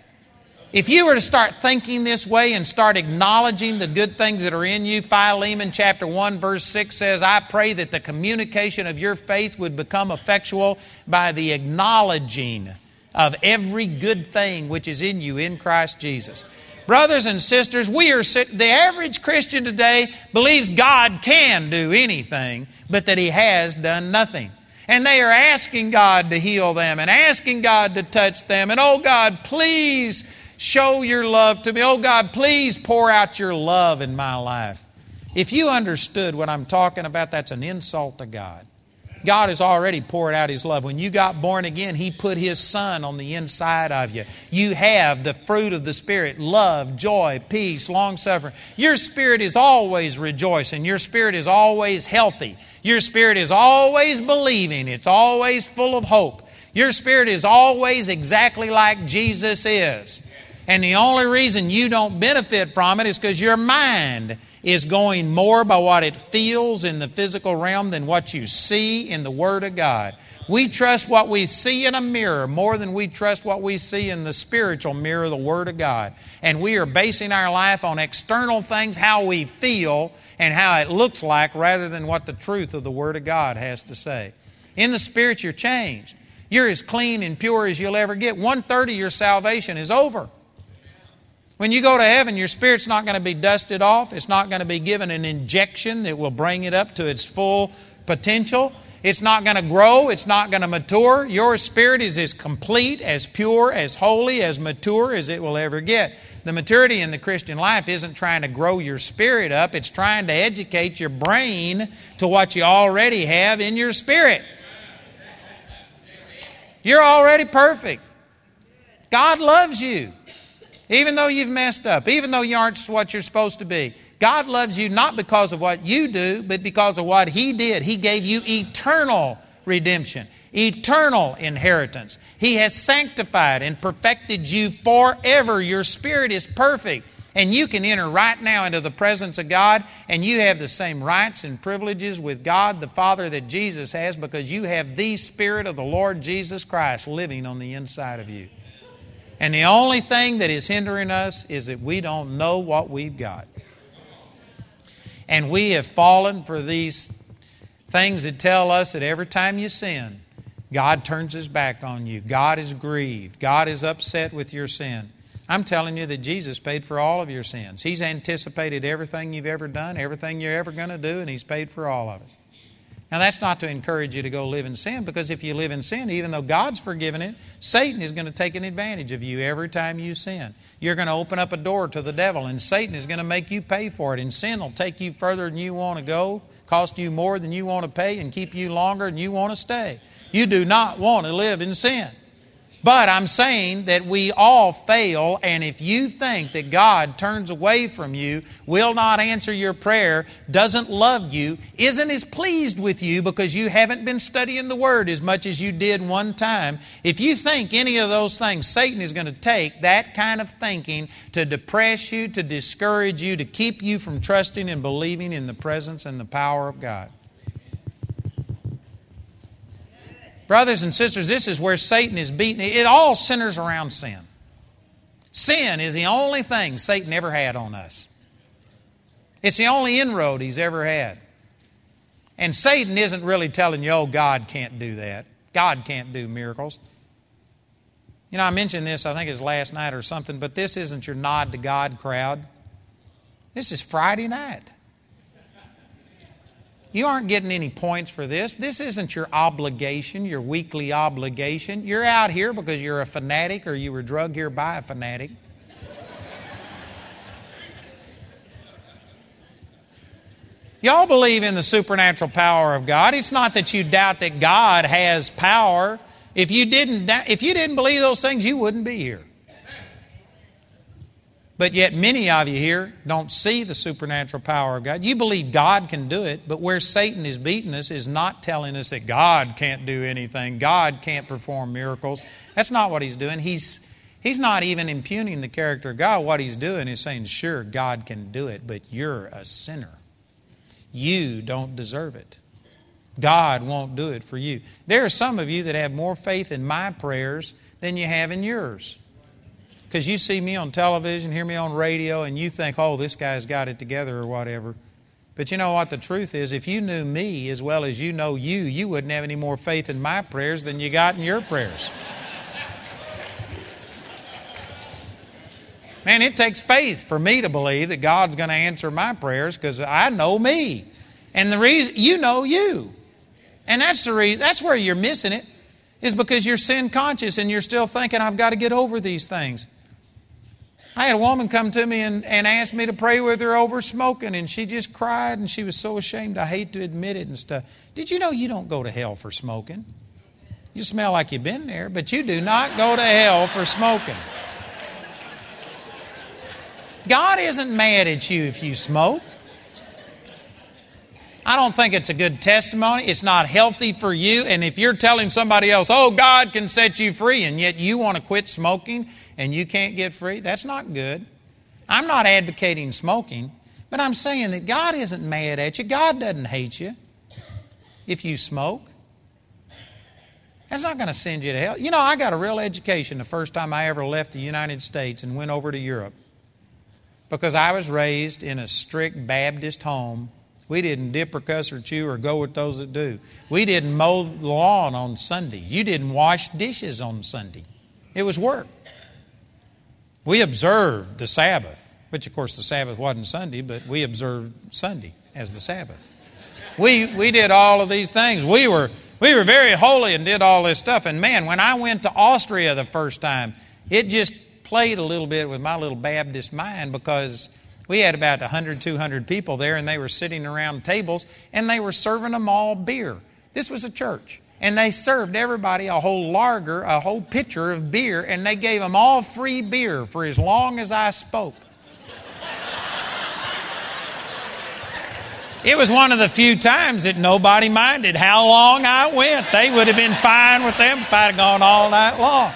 If you were to start thinking this way and start acknowledging the good things that are in you, Philemon chapter 1 verse 6 says, I pray that the communication of your faith would become effectual by the acknowledging of every good thing which is in you in Christ Jesus. Brothers and sisters, we are the average Christian today believes God can do anything, but that He has done nothing. And they are asking God to heal them and asking God to touch them. And oh God, please show your love to me. Oh God, please pour out your love in my life. If you understood what I'm talking about, that's an insult to God. God has already poured out His love. When you got born again, He put His Son on the inside of you. You have the fruit of the Spirit love, joy, peace, long suffering. Your spirit is always rejoicing. Your spirit is always healthy. Your spirit is always believing. It's always full of hope. Your spirit is always exactly like Jesus is. And the only reason you don't benefit from it is because your mind is going more by what it feels in the physical realm than what you see in the Word of God. We trust what we see in a mirror more than we trust what we see in the spiritual mirror, of the Word of God. And we are basing our life on external things, how we feel and how it looks like, rather than what the truth of the Word of God has to say. In the Spirit, you're changed. You're as clean and pure as you'll ever get. One third of your salvation is over. When you go to heaven, your spirit's not going to be dusted off. It's not going to be given an injection that will bring it up to its full potential. It's not going to grow. It's not going to mature. Your spirit is as complete, as pure, as holy, as mature as it will ever get. The maturity in the Christian life isn't trying to grow your spirit up, it's trying to educate your brain to what you already have in your spirit. You're already perfect. God loves you even though you've messed up, even though you aren't what you're supposed to be. God loves you not because of what you do, but because of what He did. He gave you eternal redemption, eternal inheritance. He has sanctified and perfected you forever. Your spirit is perfect. And you can enter right now into the presence of God, and you have the same rights and privileges with God the Father that Jesus has because you have the Spirit of the Lord Jesus Christ living on the inside of you. And the only thing that is hindering us is that we don't know what we've got. And we have fallen for these things that tell us that every time you sin, God turns his back on you. God is grieved. God is upset with your sin. I'm telling you that Jesus paid for all of your sins. He's anticipated everything you've ever done, everything you're ever going to do, and He's paid for all of it. Now, that's not to encourage you to go live in sin, because if you live in sin, even though God's forgiven it, Satan is going to take an advantage of you every time you sin. You're going to open up a door to the devil, and Satan is going to make you pay for it. And sin will take you further than you want to go, cost you more than you want to pay, and keep you longer than you want to stay. You do not want to live in sin. But I'm saying that we all fail, and if you think that God turns away from you, will not answer your prayer, doesn't love you, isn't as pleased with you because you haven't been studying the Word as much as you did one time, if you think any of those things, Satan is going to take that kind of thinking to depress you, to discourage you, to keep you from trusting and believing in the presence and the power of God. Brothers and sisters, this is where Satan is beaten. It all centers around sin. Sin is the only thing Satan ever had on us. It's the only inroad he's ever had. And Satan isn't really telling you, oh, God can't do that. God can't do miracles. You know, I mentioned this, I think it was last night or something, but this isn't your nod to God crowd. This is Friday night. You aren't getting any points for this. This isn't your obligation, your weekly obligation. You're out here because you're a fanatic or you were drugged here by a fanatic. Y'all believe in the supernatural power of God. It's not that you doubt that God has power. If you didn't, if you didn't believe those things, you wouldn't be here. But yet, many of you here don't see the supernatural power of God. You believe God can do it, but where Satan is beating us is not telling us that God can't do anything, God can't perform miracles. That's not what he's doing. He's He's not even impugning the character of God. What he's doing is saying, sure, God can do it, but you're a sinner. You don't deserve it. God won't do it for you. There are some of you that have more faith in my prayers than you have in yours. Because you see me on television, hear me on radio, and you think, oh, this guy's got it together or whatever. But you know what the truth is? If you knew me as well as you know you, you wouldn't have any more faith in my prayers than you got in your prayers. Man, it takes faith for me to believe that God's going to answer my prayers because I know me. And the reason, you know you. And that's the reason, that's where you're missing it, is because you're sin conscious and you're still thinking, I've got to get over these things. I had a woman come to me and, and ask me to pray with her over smoking, and she just cried and she was so ashamed. I hate to admit it and stuff. Did you know you don't go to hell for smoking? You smell like you've been there, but you do not go to hell for smoking. God isn't mad at you if you smoke. I don't think it's a good testimony. It's not healthy for you. And if you're telling somebody else, oh, God can set you free, and yet you want to quit smoking and you can't get free, that's not good. I'm not advocating smoking, but I'm saying that God isn't mad at you. God doesn't hate you if you smoke. That's not going to send you to hell. You know, I got a real education the first time I ever left the United States and went over to Europe because I was raised in a strict Baptist home. We didn't dip or cuss or chew or go with those that do. We didn't mow the lawn on Sunday. You didn't wash dishes on Sunday. It was work. We observed the Sabbath, which of course the Sabbath wasn't Sunday, but we observed Sunday as the Sabbath. We we did all of these things. We were we were very holy and did all this stuff. And man, when I went to Austria the first time, it just played a little bit with my little Baptist mind because we had about 100, 200 people there, and they were sitting around tables, and they were serving them all beer. This was a church. And they served everybody a whole lager, a whole pitcher of beer, and they gave them all free beer for as long as I spoke. It was one of the few times that nobody minded how long I went. They would have been fine with them if I'd gone all night long.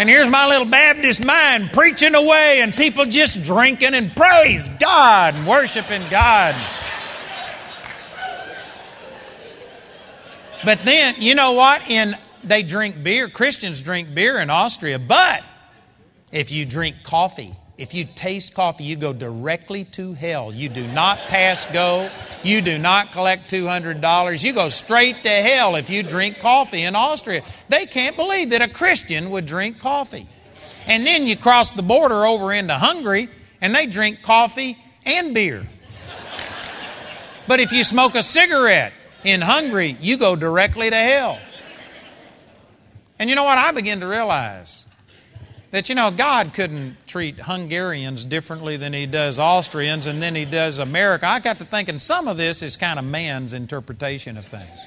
And here's my little Baptist mind preaching away and people just drinking and praise God and worshiping God. But then, you know what? In they drink beer. Christians drink beer in Austria, but if you drink coffee, if you taste coffee, you go directly to hell. You do not pass go. You do not collect $200. You go straight to hell if you drink coffee in Austria. They can't believe that a Christian would drink coffee. And then you cross the border over into Hungary and they drink coffee and beer. But if you smoke a cigarette in Hungary, you go directly to hell. And you know what? I begin to realize that, you know, God couldn't treat Hungarians differently than he does Austrians and then he does America. I got to thinking some of this is kind of man's interpretation of things.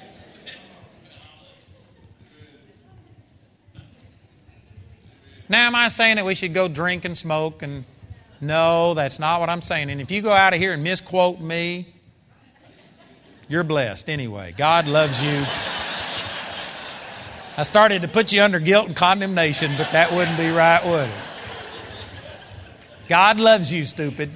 Now, am I saying that we should go drink and smoke? And no, that's not what I'm saying. And if you go out of here and misquote me, you're blessed anyway. God loves you. I started to put you under guilt and condemnation, but that wouldn't be right, would it? God loves you, stupid.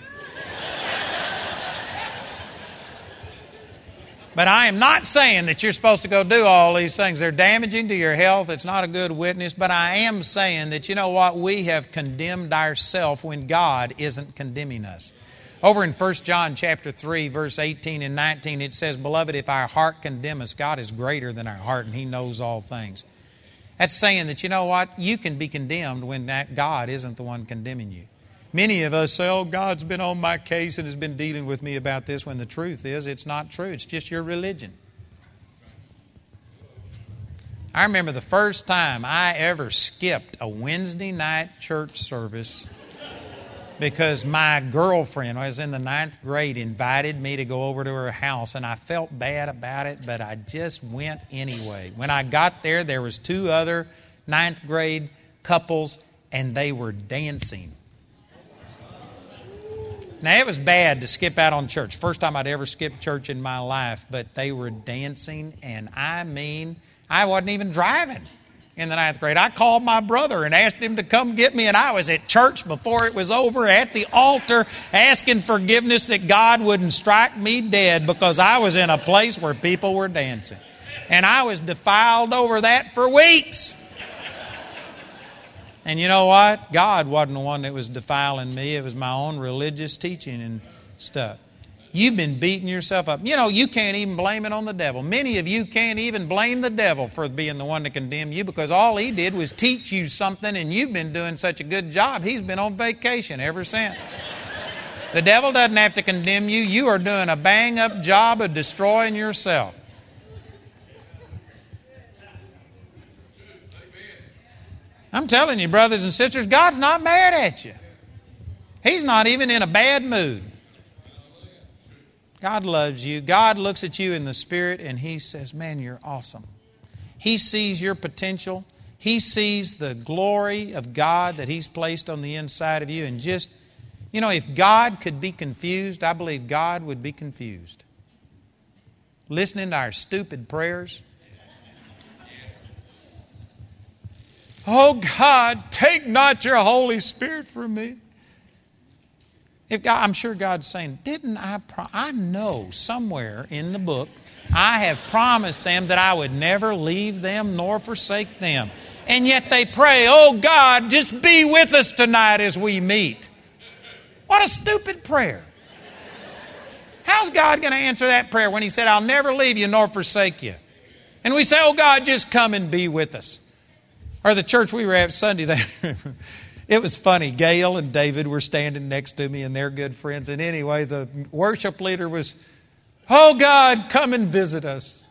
But I am not saying that you're supposed to go do all these things. They're damaging to your health. It's not a good witness. But I am saying that, you know what? We have condemned ourselves when God isn't condemning us. Over in 1 John chapter 3, verse 18 and 19, it says, Beloved, if our heart condemn us, God is greater than our heart, and He knows all things. That's saying that, you know what? You can be condemned when that God isn't the one condemning you. Many of us say, oh, God's been on my case and has been dealing with me about this, when the truth is, it's not true. It's just your religion. I remember the first time I ever skipped a Wednesday night church service because my girlfriend, I was in the ninth grade, invited me to go over to her house, and I felt bad about it, but I just went anyway. When I got there, there was two other ninth grade couples, and they were dancing. Now, it was bad to skip out on church. First time I'd ever skipped church in my life, but they were dancing, and I mean, I wasn't even driving in the ninth grade. I called my brother and asked him to come get me, and I was at church before it was over at the altar asking forgiveness that God wouldn't strike me dead because I was in a place where people were dancing. And I was defiled over that for weeks. And you know what? God wasn't the one that was defiling me. It was my own religious teaching and stuff. You've been beating yourself up. You know, you can't even blame it on the devil. Many of you can't even blame the devil for being the one to condemn you because all he did was teach you something and you've been doing such a good job. He's been on vacation ever since. The devil doesn't have to condemn you. You are doing a bang up job of destroying yourself. I'm telling you, brothers and sisters, God's not mad at you. He's not even in a bad mood. God loves you. God looks at you in the Spirit and He says, Man, you're awesome. He sees your potential. He sees the glory of God that He's placed on the inside of you. And just, you know, if God could be confused, I believe God would be confused. Listening to our stupid prayers, Oh God, take not your Holy Spirit from me. God, I'm sure God's saying, didn't I? Pro- I know somewhere in the book I have promised them that I would never leave them nor forsake them. And yet they pray, oh God, just be with us tonight as we meet. What a stupid prayer. How's God going to answer that prayer when He said, I'll never leave you nor forsake you? And we say, oh God, just come and be with us. Or the church we were at Sunday, they, (laughs) it was funny. Gail and David were standing next to me, and they're good friends. And anyway, the worship leader was, Oh God, come and visit us.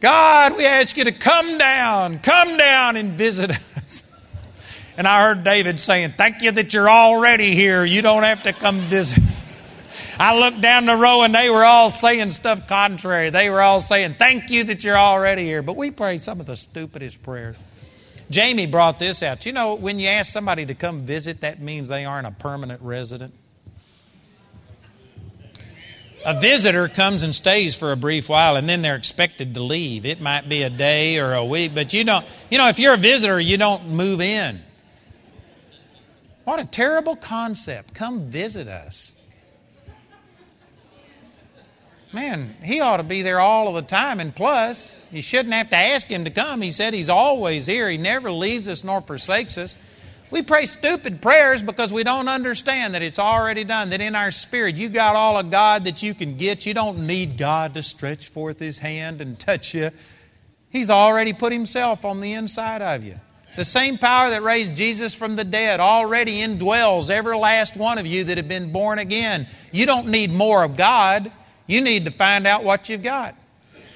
God, we ask you to come down, come down and visit (laughs) us. And I heard David saying, Thank you that you're already here. You don't have to come visit. (laughs) I looked down the row and they were all saying stuff contrary. They were all saying, Thank you that you're already here. But we prayed some of the stupidest prayers. Jamie brought this out. You know, when you ask somebody to come visit, that means they aren't a permanent resident. A visitor comes and stays for a brief while and then they're expected to leave. It might be a day or a week, but you know, you know if you're a visitor, you don't move in. What a terrible concept. Come visit us. Man, he ought to be there all of the time. And plus, you shouldn't have to ask him to come. He said he's always here. He never leaves us nor forsakes us. We pray stupid prayers because we don't understand that it's already done, that in our spirit you got all of God that you can get. You don't need God to stretch forth his hand and touch you. He's already put himself on the inside of you. The same power that raised Jesus from the dead already indwells every last one of you that have been born again. You don't need more of God. You need to find out what you've got.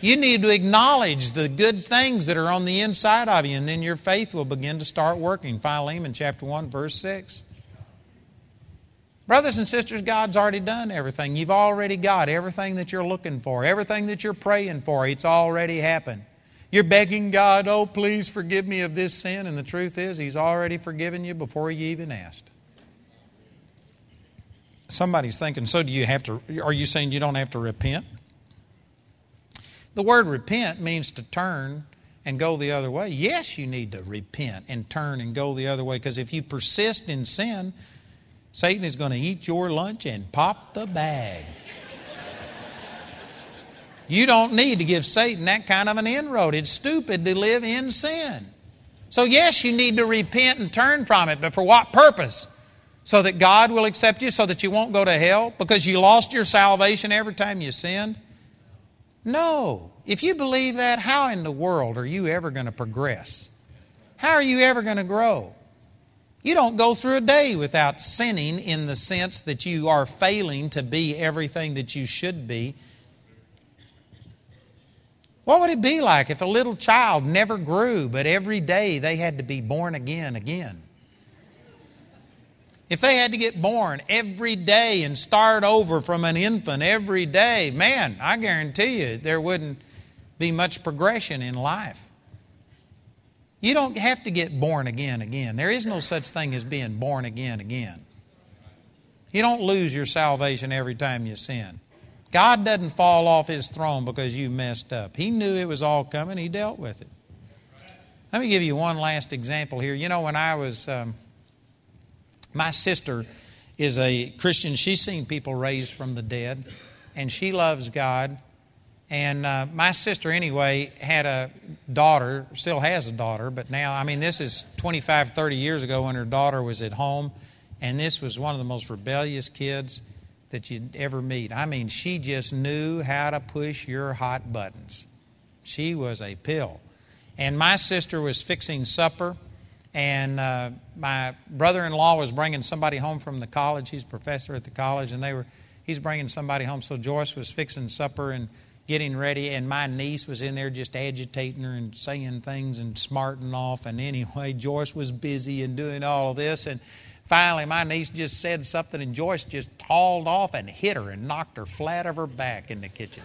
You need to acknowledge the good things that are on the inside of you, and then your faith will begin to start working. Philemon chapter 1, verse 6. Brothers and sisters, God's already done everything. You've already got everything that you're looking for, everything that you're praying for. It's already happened. You're begging God, oh, please forgive me of this sin, and the truth is, He's already forgiven you before you even asked. Somebody's thinking, so do you have to, are you saying you don't have to repent? The word repent means to turn and go the other way. Yes, you need to repent and turn and go the other way because if you persist in sin, Satan is going to eat your lunch and pop the bag. You don't need to give Satan that kind of an inroad. It's stupid to live in sin. So, yes, you need to repent and turn from it, but for what purpose? So that God will accept you, so that you won't go to hell because you lost your salvation every time you sinned? No. If you believe that, how in the world are you ever going to progress? How are you ever going to grow? You don't go through a day without sinning in the sense that you are failing to be everything that you should be. What would it be like if a little child never grew, but every day they had to be born again, again? If they had to get born every day and start over from an infant every day, man, I guarantee you there wouldn't be much progression in life. You don't have to get born again again. There is no such thing as being born again again. You don't lose your salvation every time you sin. God doesn't fall off his throne because you messed up. He knew it was all coming, he dealt with it. Let me give you one last example here. You know, when I was, um, my sister is a Christian. She's seen people raised from the dead, and she loves God. And uh, my sister, anyway, had a daughter, still has a daughter, but now, I mean, this is 25, 30 years ago when her daughter was at home, and this was one of the most rebellious kids that you'd ever meet. I mean, she just knew how to push your hot buttons. She was a pill. And my sister was fixing supper, and uh, my brother-in-law was bringing somebody home from the college. He's a professor at the college, and they were he's bringing somebody home. So Joyce was fixing supper, and getting ready, and my niece was in there just agitating her and saying things and smarting off. And anyway, (laughs) Joyce was busy and doing all of this. And finally, my niece just said something, and Joyce just hauled off and hit her and knocked her flat of her back in the kitchen.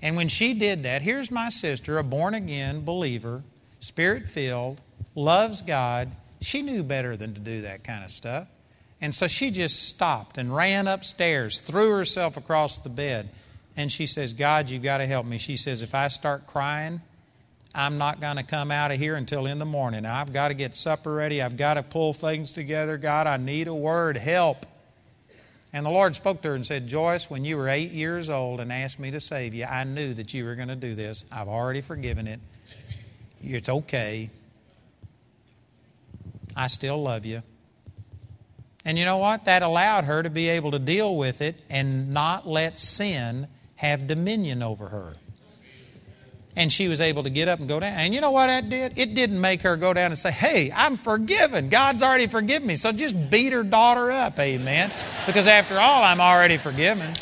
And when she did that, here's my sister, a born again believer, spirit filled, loves God. She knew better than to do that kind of stuff. And so she just stopped and ran upstairs, threw herself across the bed, and she says, God, you've got to help me. She says, if I start crying, I'm not going to come out of here until in the morning. I've got to get supper ready. I've got to pull things together. God, I need a word. Help. And the Lord spoke to her and said, Joyce, when you were eight years old and asked me to save you, I knew that you were going to do this. I've already forgiven it. It's okay. I still love you. And you know what? That allowed her to be able to deal with it and not let sin have dominion over her. And she was able to get up and go down. And you know what that did? It didn't make her go down and say, Hey, I'm forgiven. God's already forgiven me. So just beat her daughter up, amen. Because after all, I'm already forgiven.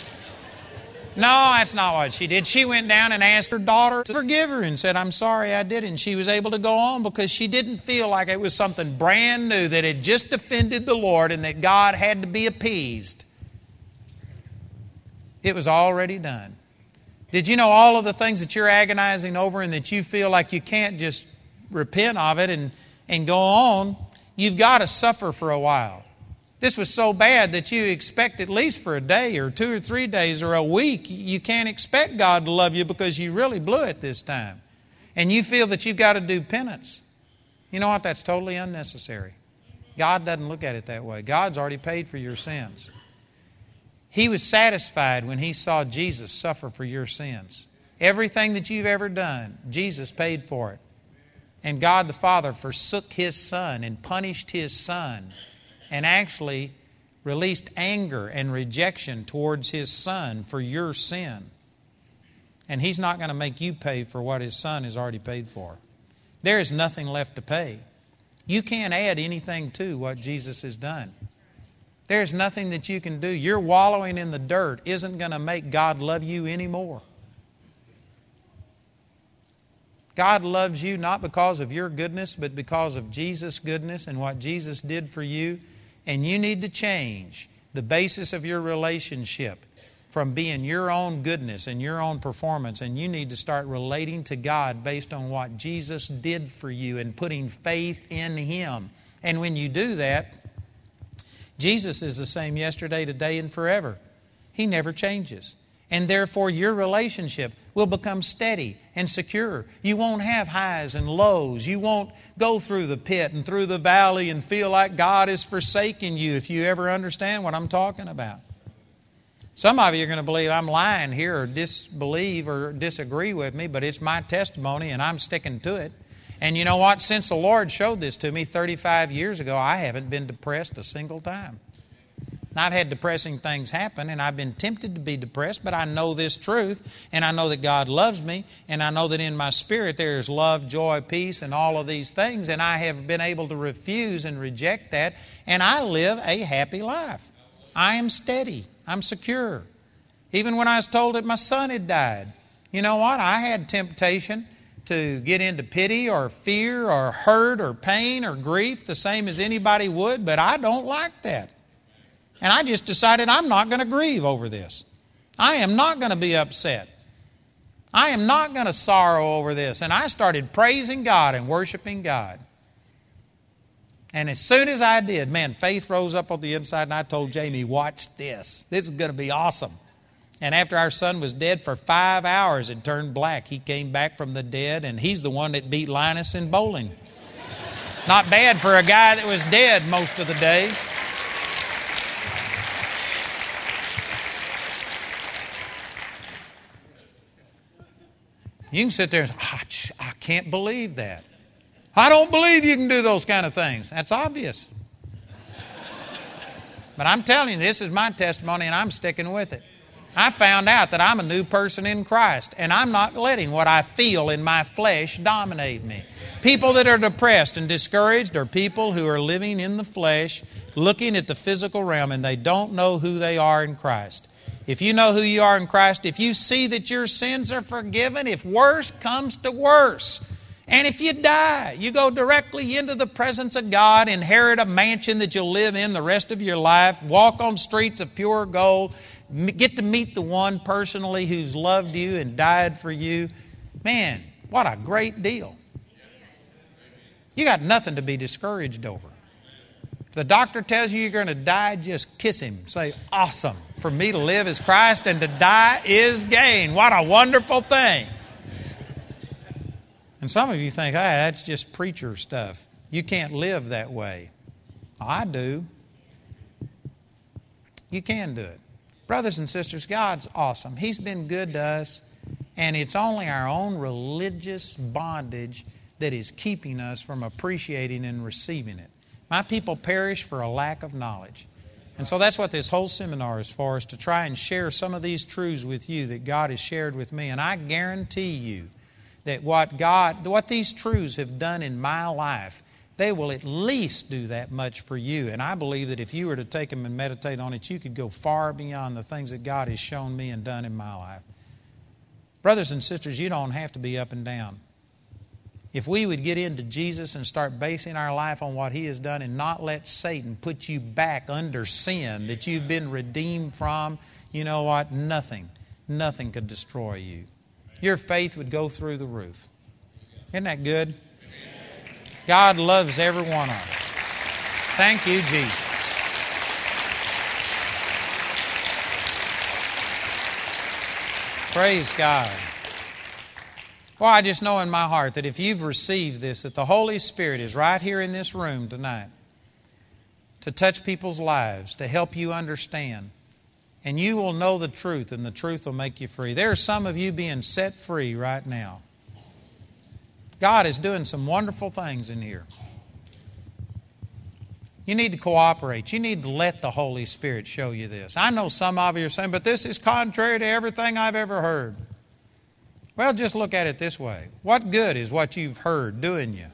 No, that's not what she did. She went down and asked her daughter to forgive her and said, I'm sorry I did. And she was able to go on because she didn't feel like it was something brand new that had just offended the Lord and that God had to be appeased. It was already done. Did you know all of the things that you're agonizing over and that you feel like you can't just repent of it and, and go on? You've got to suffer for a while. This was so bad that you expect at least for a day or two or three days or a week, you can't expect God to love you because you really blew it this time. And you feel that you've got to do penance. You know what? That's totally unnecessary. God doesn't look at it that way. God's already paid for your sins. He was satisfied when he saw Jesus suffer for your sins. Everything that you've ever done, Jesus paid for it. And God the Father forsook his Son and punished his Son and actually released anger and rejection towards his Son for your sin. And he's not going to make you pay for what his Son has already paid for. There is nothing left to pay. You can't add anything to what Jesus has done. There's nothing that you can do. Your wallowing in the dirt isn't going to make God love you anymore. God loves you not because of your goodness, but because of Jesus' goodness and what Jesus did for you. And you need to change the basis of your relationship from being your own goodness and your own performance. And you need to start relating to God based on what Jesus did for you and putting faith in Him. And when you do that, Jesus is the same yesterday, today, and forever. He never changes. And therefore, your relationship will become steady and secure. You won't have highs and lows. You won't go through the pit and through the valley and feel like God is forsaking you if you ever understand what I'm talking about. Some of you are going to believe I'm lying here or disbelieve or disagree with me, but it's my testimony and I'm sticking to it. And you know what? Since the Lord showed this to me 35 years ago, I haven't been depressed a single time. I've had depressing things happen, and I've been tempted to be depressed, but I know this truth, and I know that God loves me, and I know that in my spirit there is love, joy, peace, and all of these things, and I have been able to refuse and reject that, and I live a happy life. I am steady. I'm secure. Even when I was told that my son had died, you know what? I had temptation to get into pity or fear or hurt or pain or grief the same as anybody would, but I don't like that. And I just decided I'm not going to grieve over this. I am not going to be upset. I am not going to sorrow over this. And I started praising God and worshiping God. And as soon as I did, man, faith rose up on the inside, and I told Jamie, watch this. This is going to be awesome. And after our son was dead for five hours and turned black, he came back from the dead, and he's the one that beat Linus in bowling. Not bad for a guy that was dead most of the day. You can sit there and say, oh, I can't believe that. I don't believe you can do those kind of things. That's obvious. But I'm telling you, this is my testimony, and I'm sticking with it. I found out that I'm a new person in Christ, and I'm not letting what I feel in my flesh dominate me. People that are depressed and discouraged are people who are living in the flesh, looking at the physical realm, and they don't know who they are in Christ. If you know who you are in Christ, if you see that your sins are forgiven, if worse comes to worse, and if you die, you go directly into the presence of God, inherit a mansion that you'll live in the rest of your life, walk on streets of pure gold, get to meet the one personally who's loved you and died for you. Man, what a great deal. You got nothing to be discouraged over. If the doctor tells you you're going to die, just kiss him. Say, awesome. For me to live is Christ and to die is gain. What a wonderful thing. And some of you think, hey, that's just preacher stuff. You can't live that way. I do. You can do it. Brothers and sisters, God's awesome. He's been good to us, and it's only our own religious bondage that is keeping us from appreciating and receiving it. My people perish for a lack of knowledge. And so that's what this whole seminar is for, is to try and share some of these truths with you that God has shared with me. And I guarantee you that what God, what these truths have done in my life, they will at least do that much for you. And I believe that if you were to take them and meditate on it, you could go far beyond the things that God has shown me and done in my life. Brothers and sisters, you don't have to be up and down if we would get into Jesus and start basing our life on what He has done and not let Satan put you back under sin that you've been redeemed from, you know what? Nothing, nothing could destroy you. Your faith would go through the roof. Isn't that good? God loves every one of us. Thank you, Jesus. Praise God. Well, I just know in my heart that if you've received this, that the Holy Spirit is right here in this room tonight to touch people's lives, to help you understand. And you will know the truth, and the truth will make you free. There are some of you being set free right now. God is doing some wonderful things in here. You need to cooperate. You need to let the Holy Spirit show you this. I know some of you are saying, but this is contrary to everything I've ever heard. Well, just look at it this way. What good is what you've heard doing you?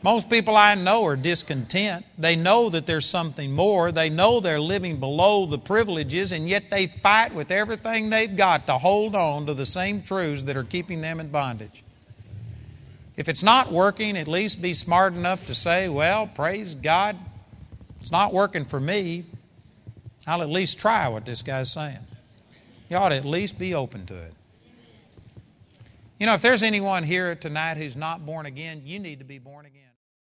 Most people I know are discontent. They know that there's something more. They know they're living below the privileges, and yet they fight with everything they've got to hold on to the same truths that are keeping them in bondage. If it's not working, at least be smart enough to say, Well, praise God, it's not working for me. I'll at least try what this guy's saying. You ought to at least be open to it. You know, if there's anyone here tonight who's not born again, you need to be born again.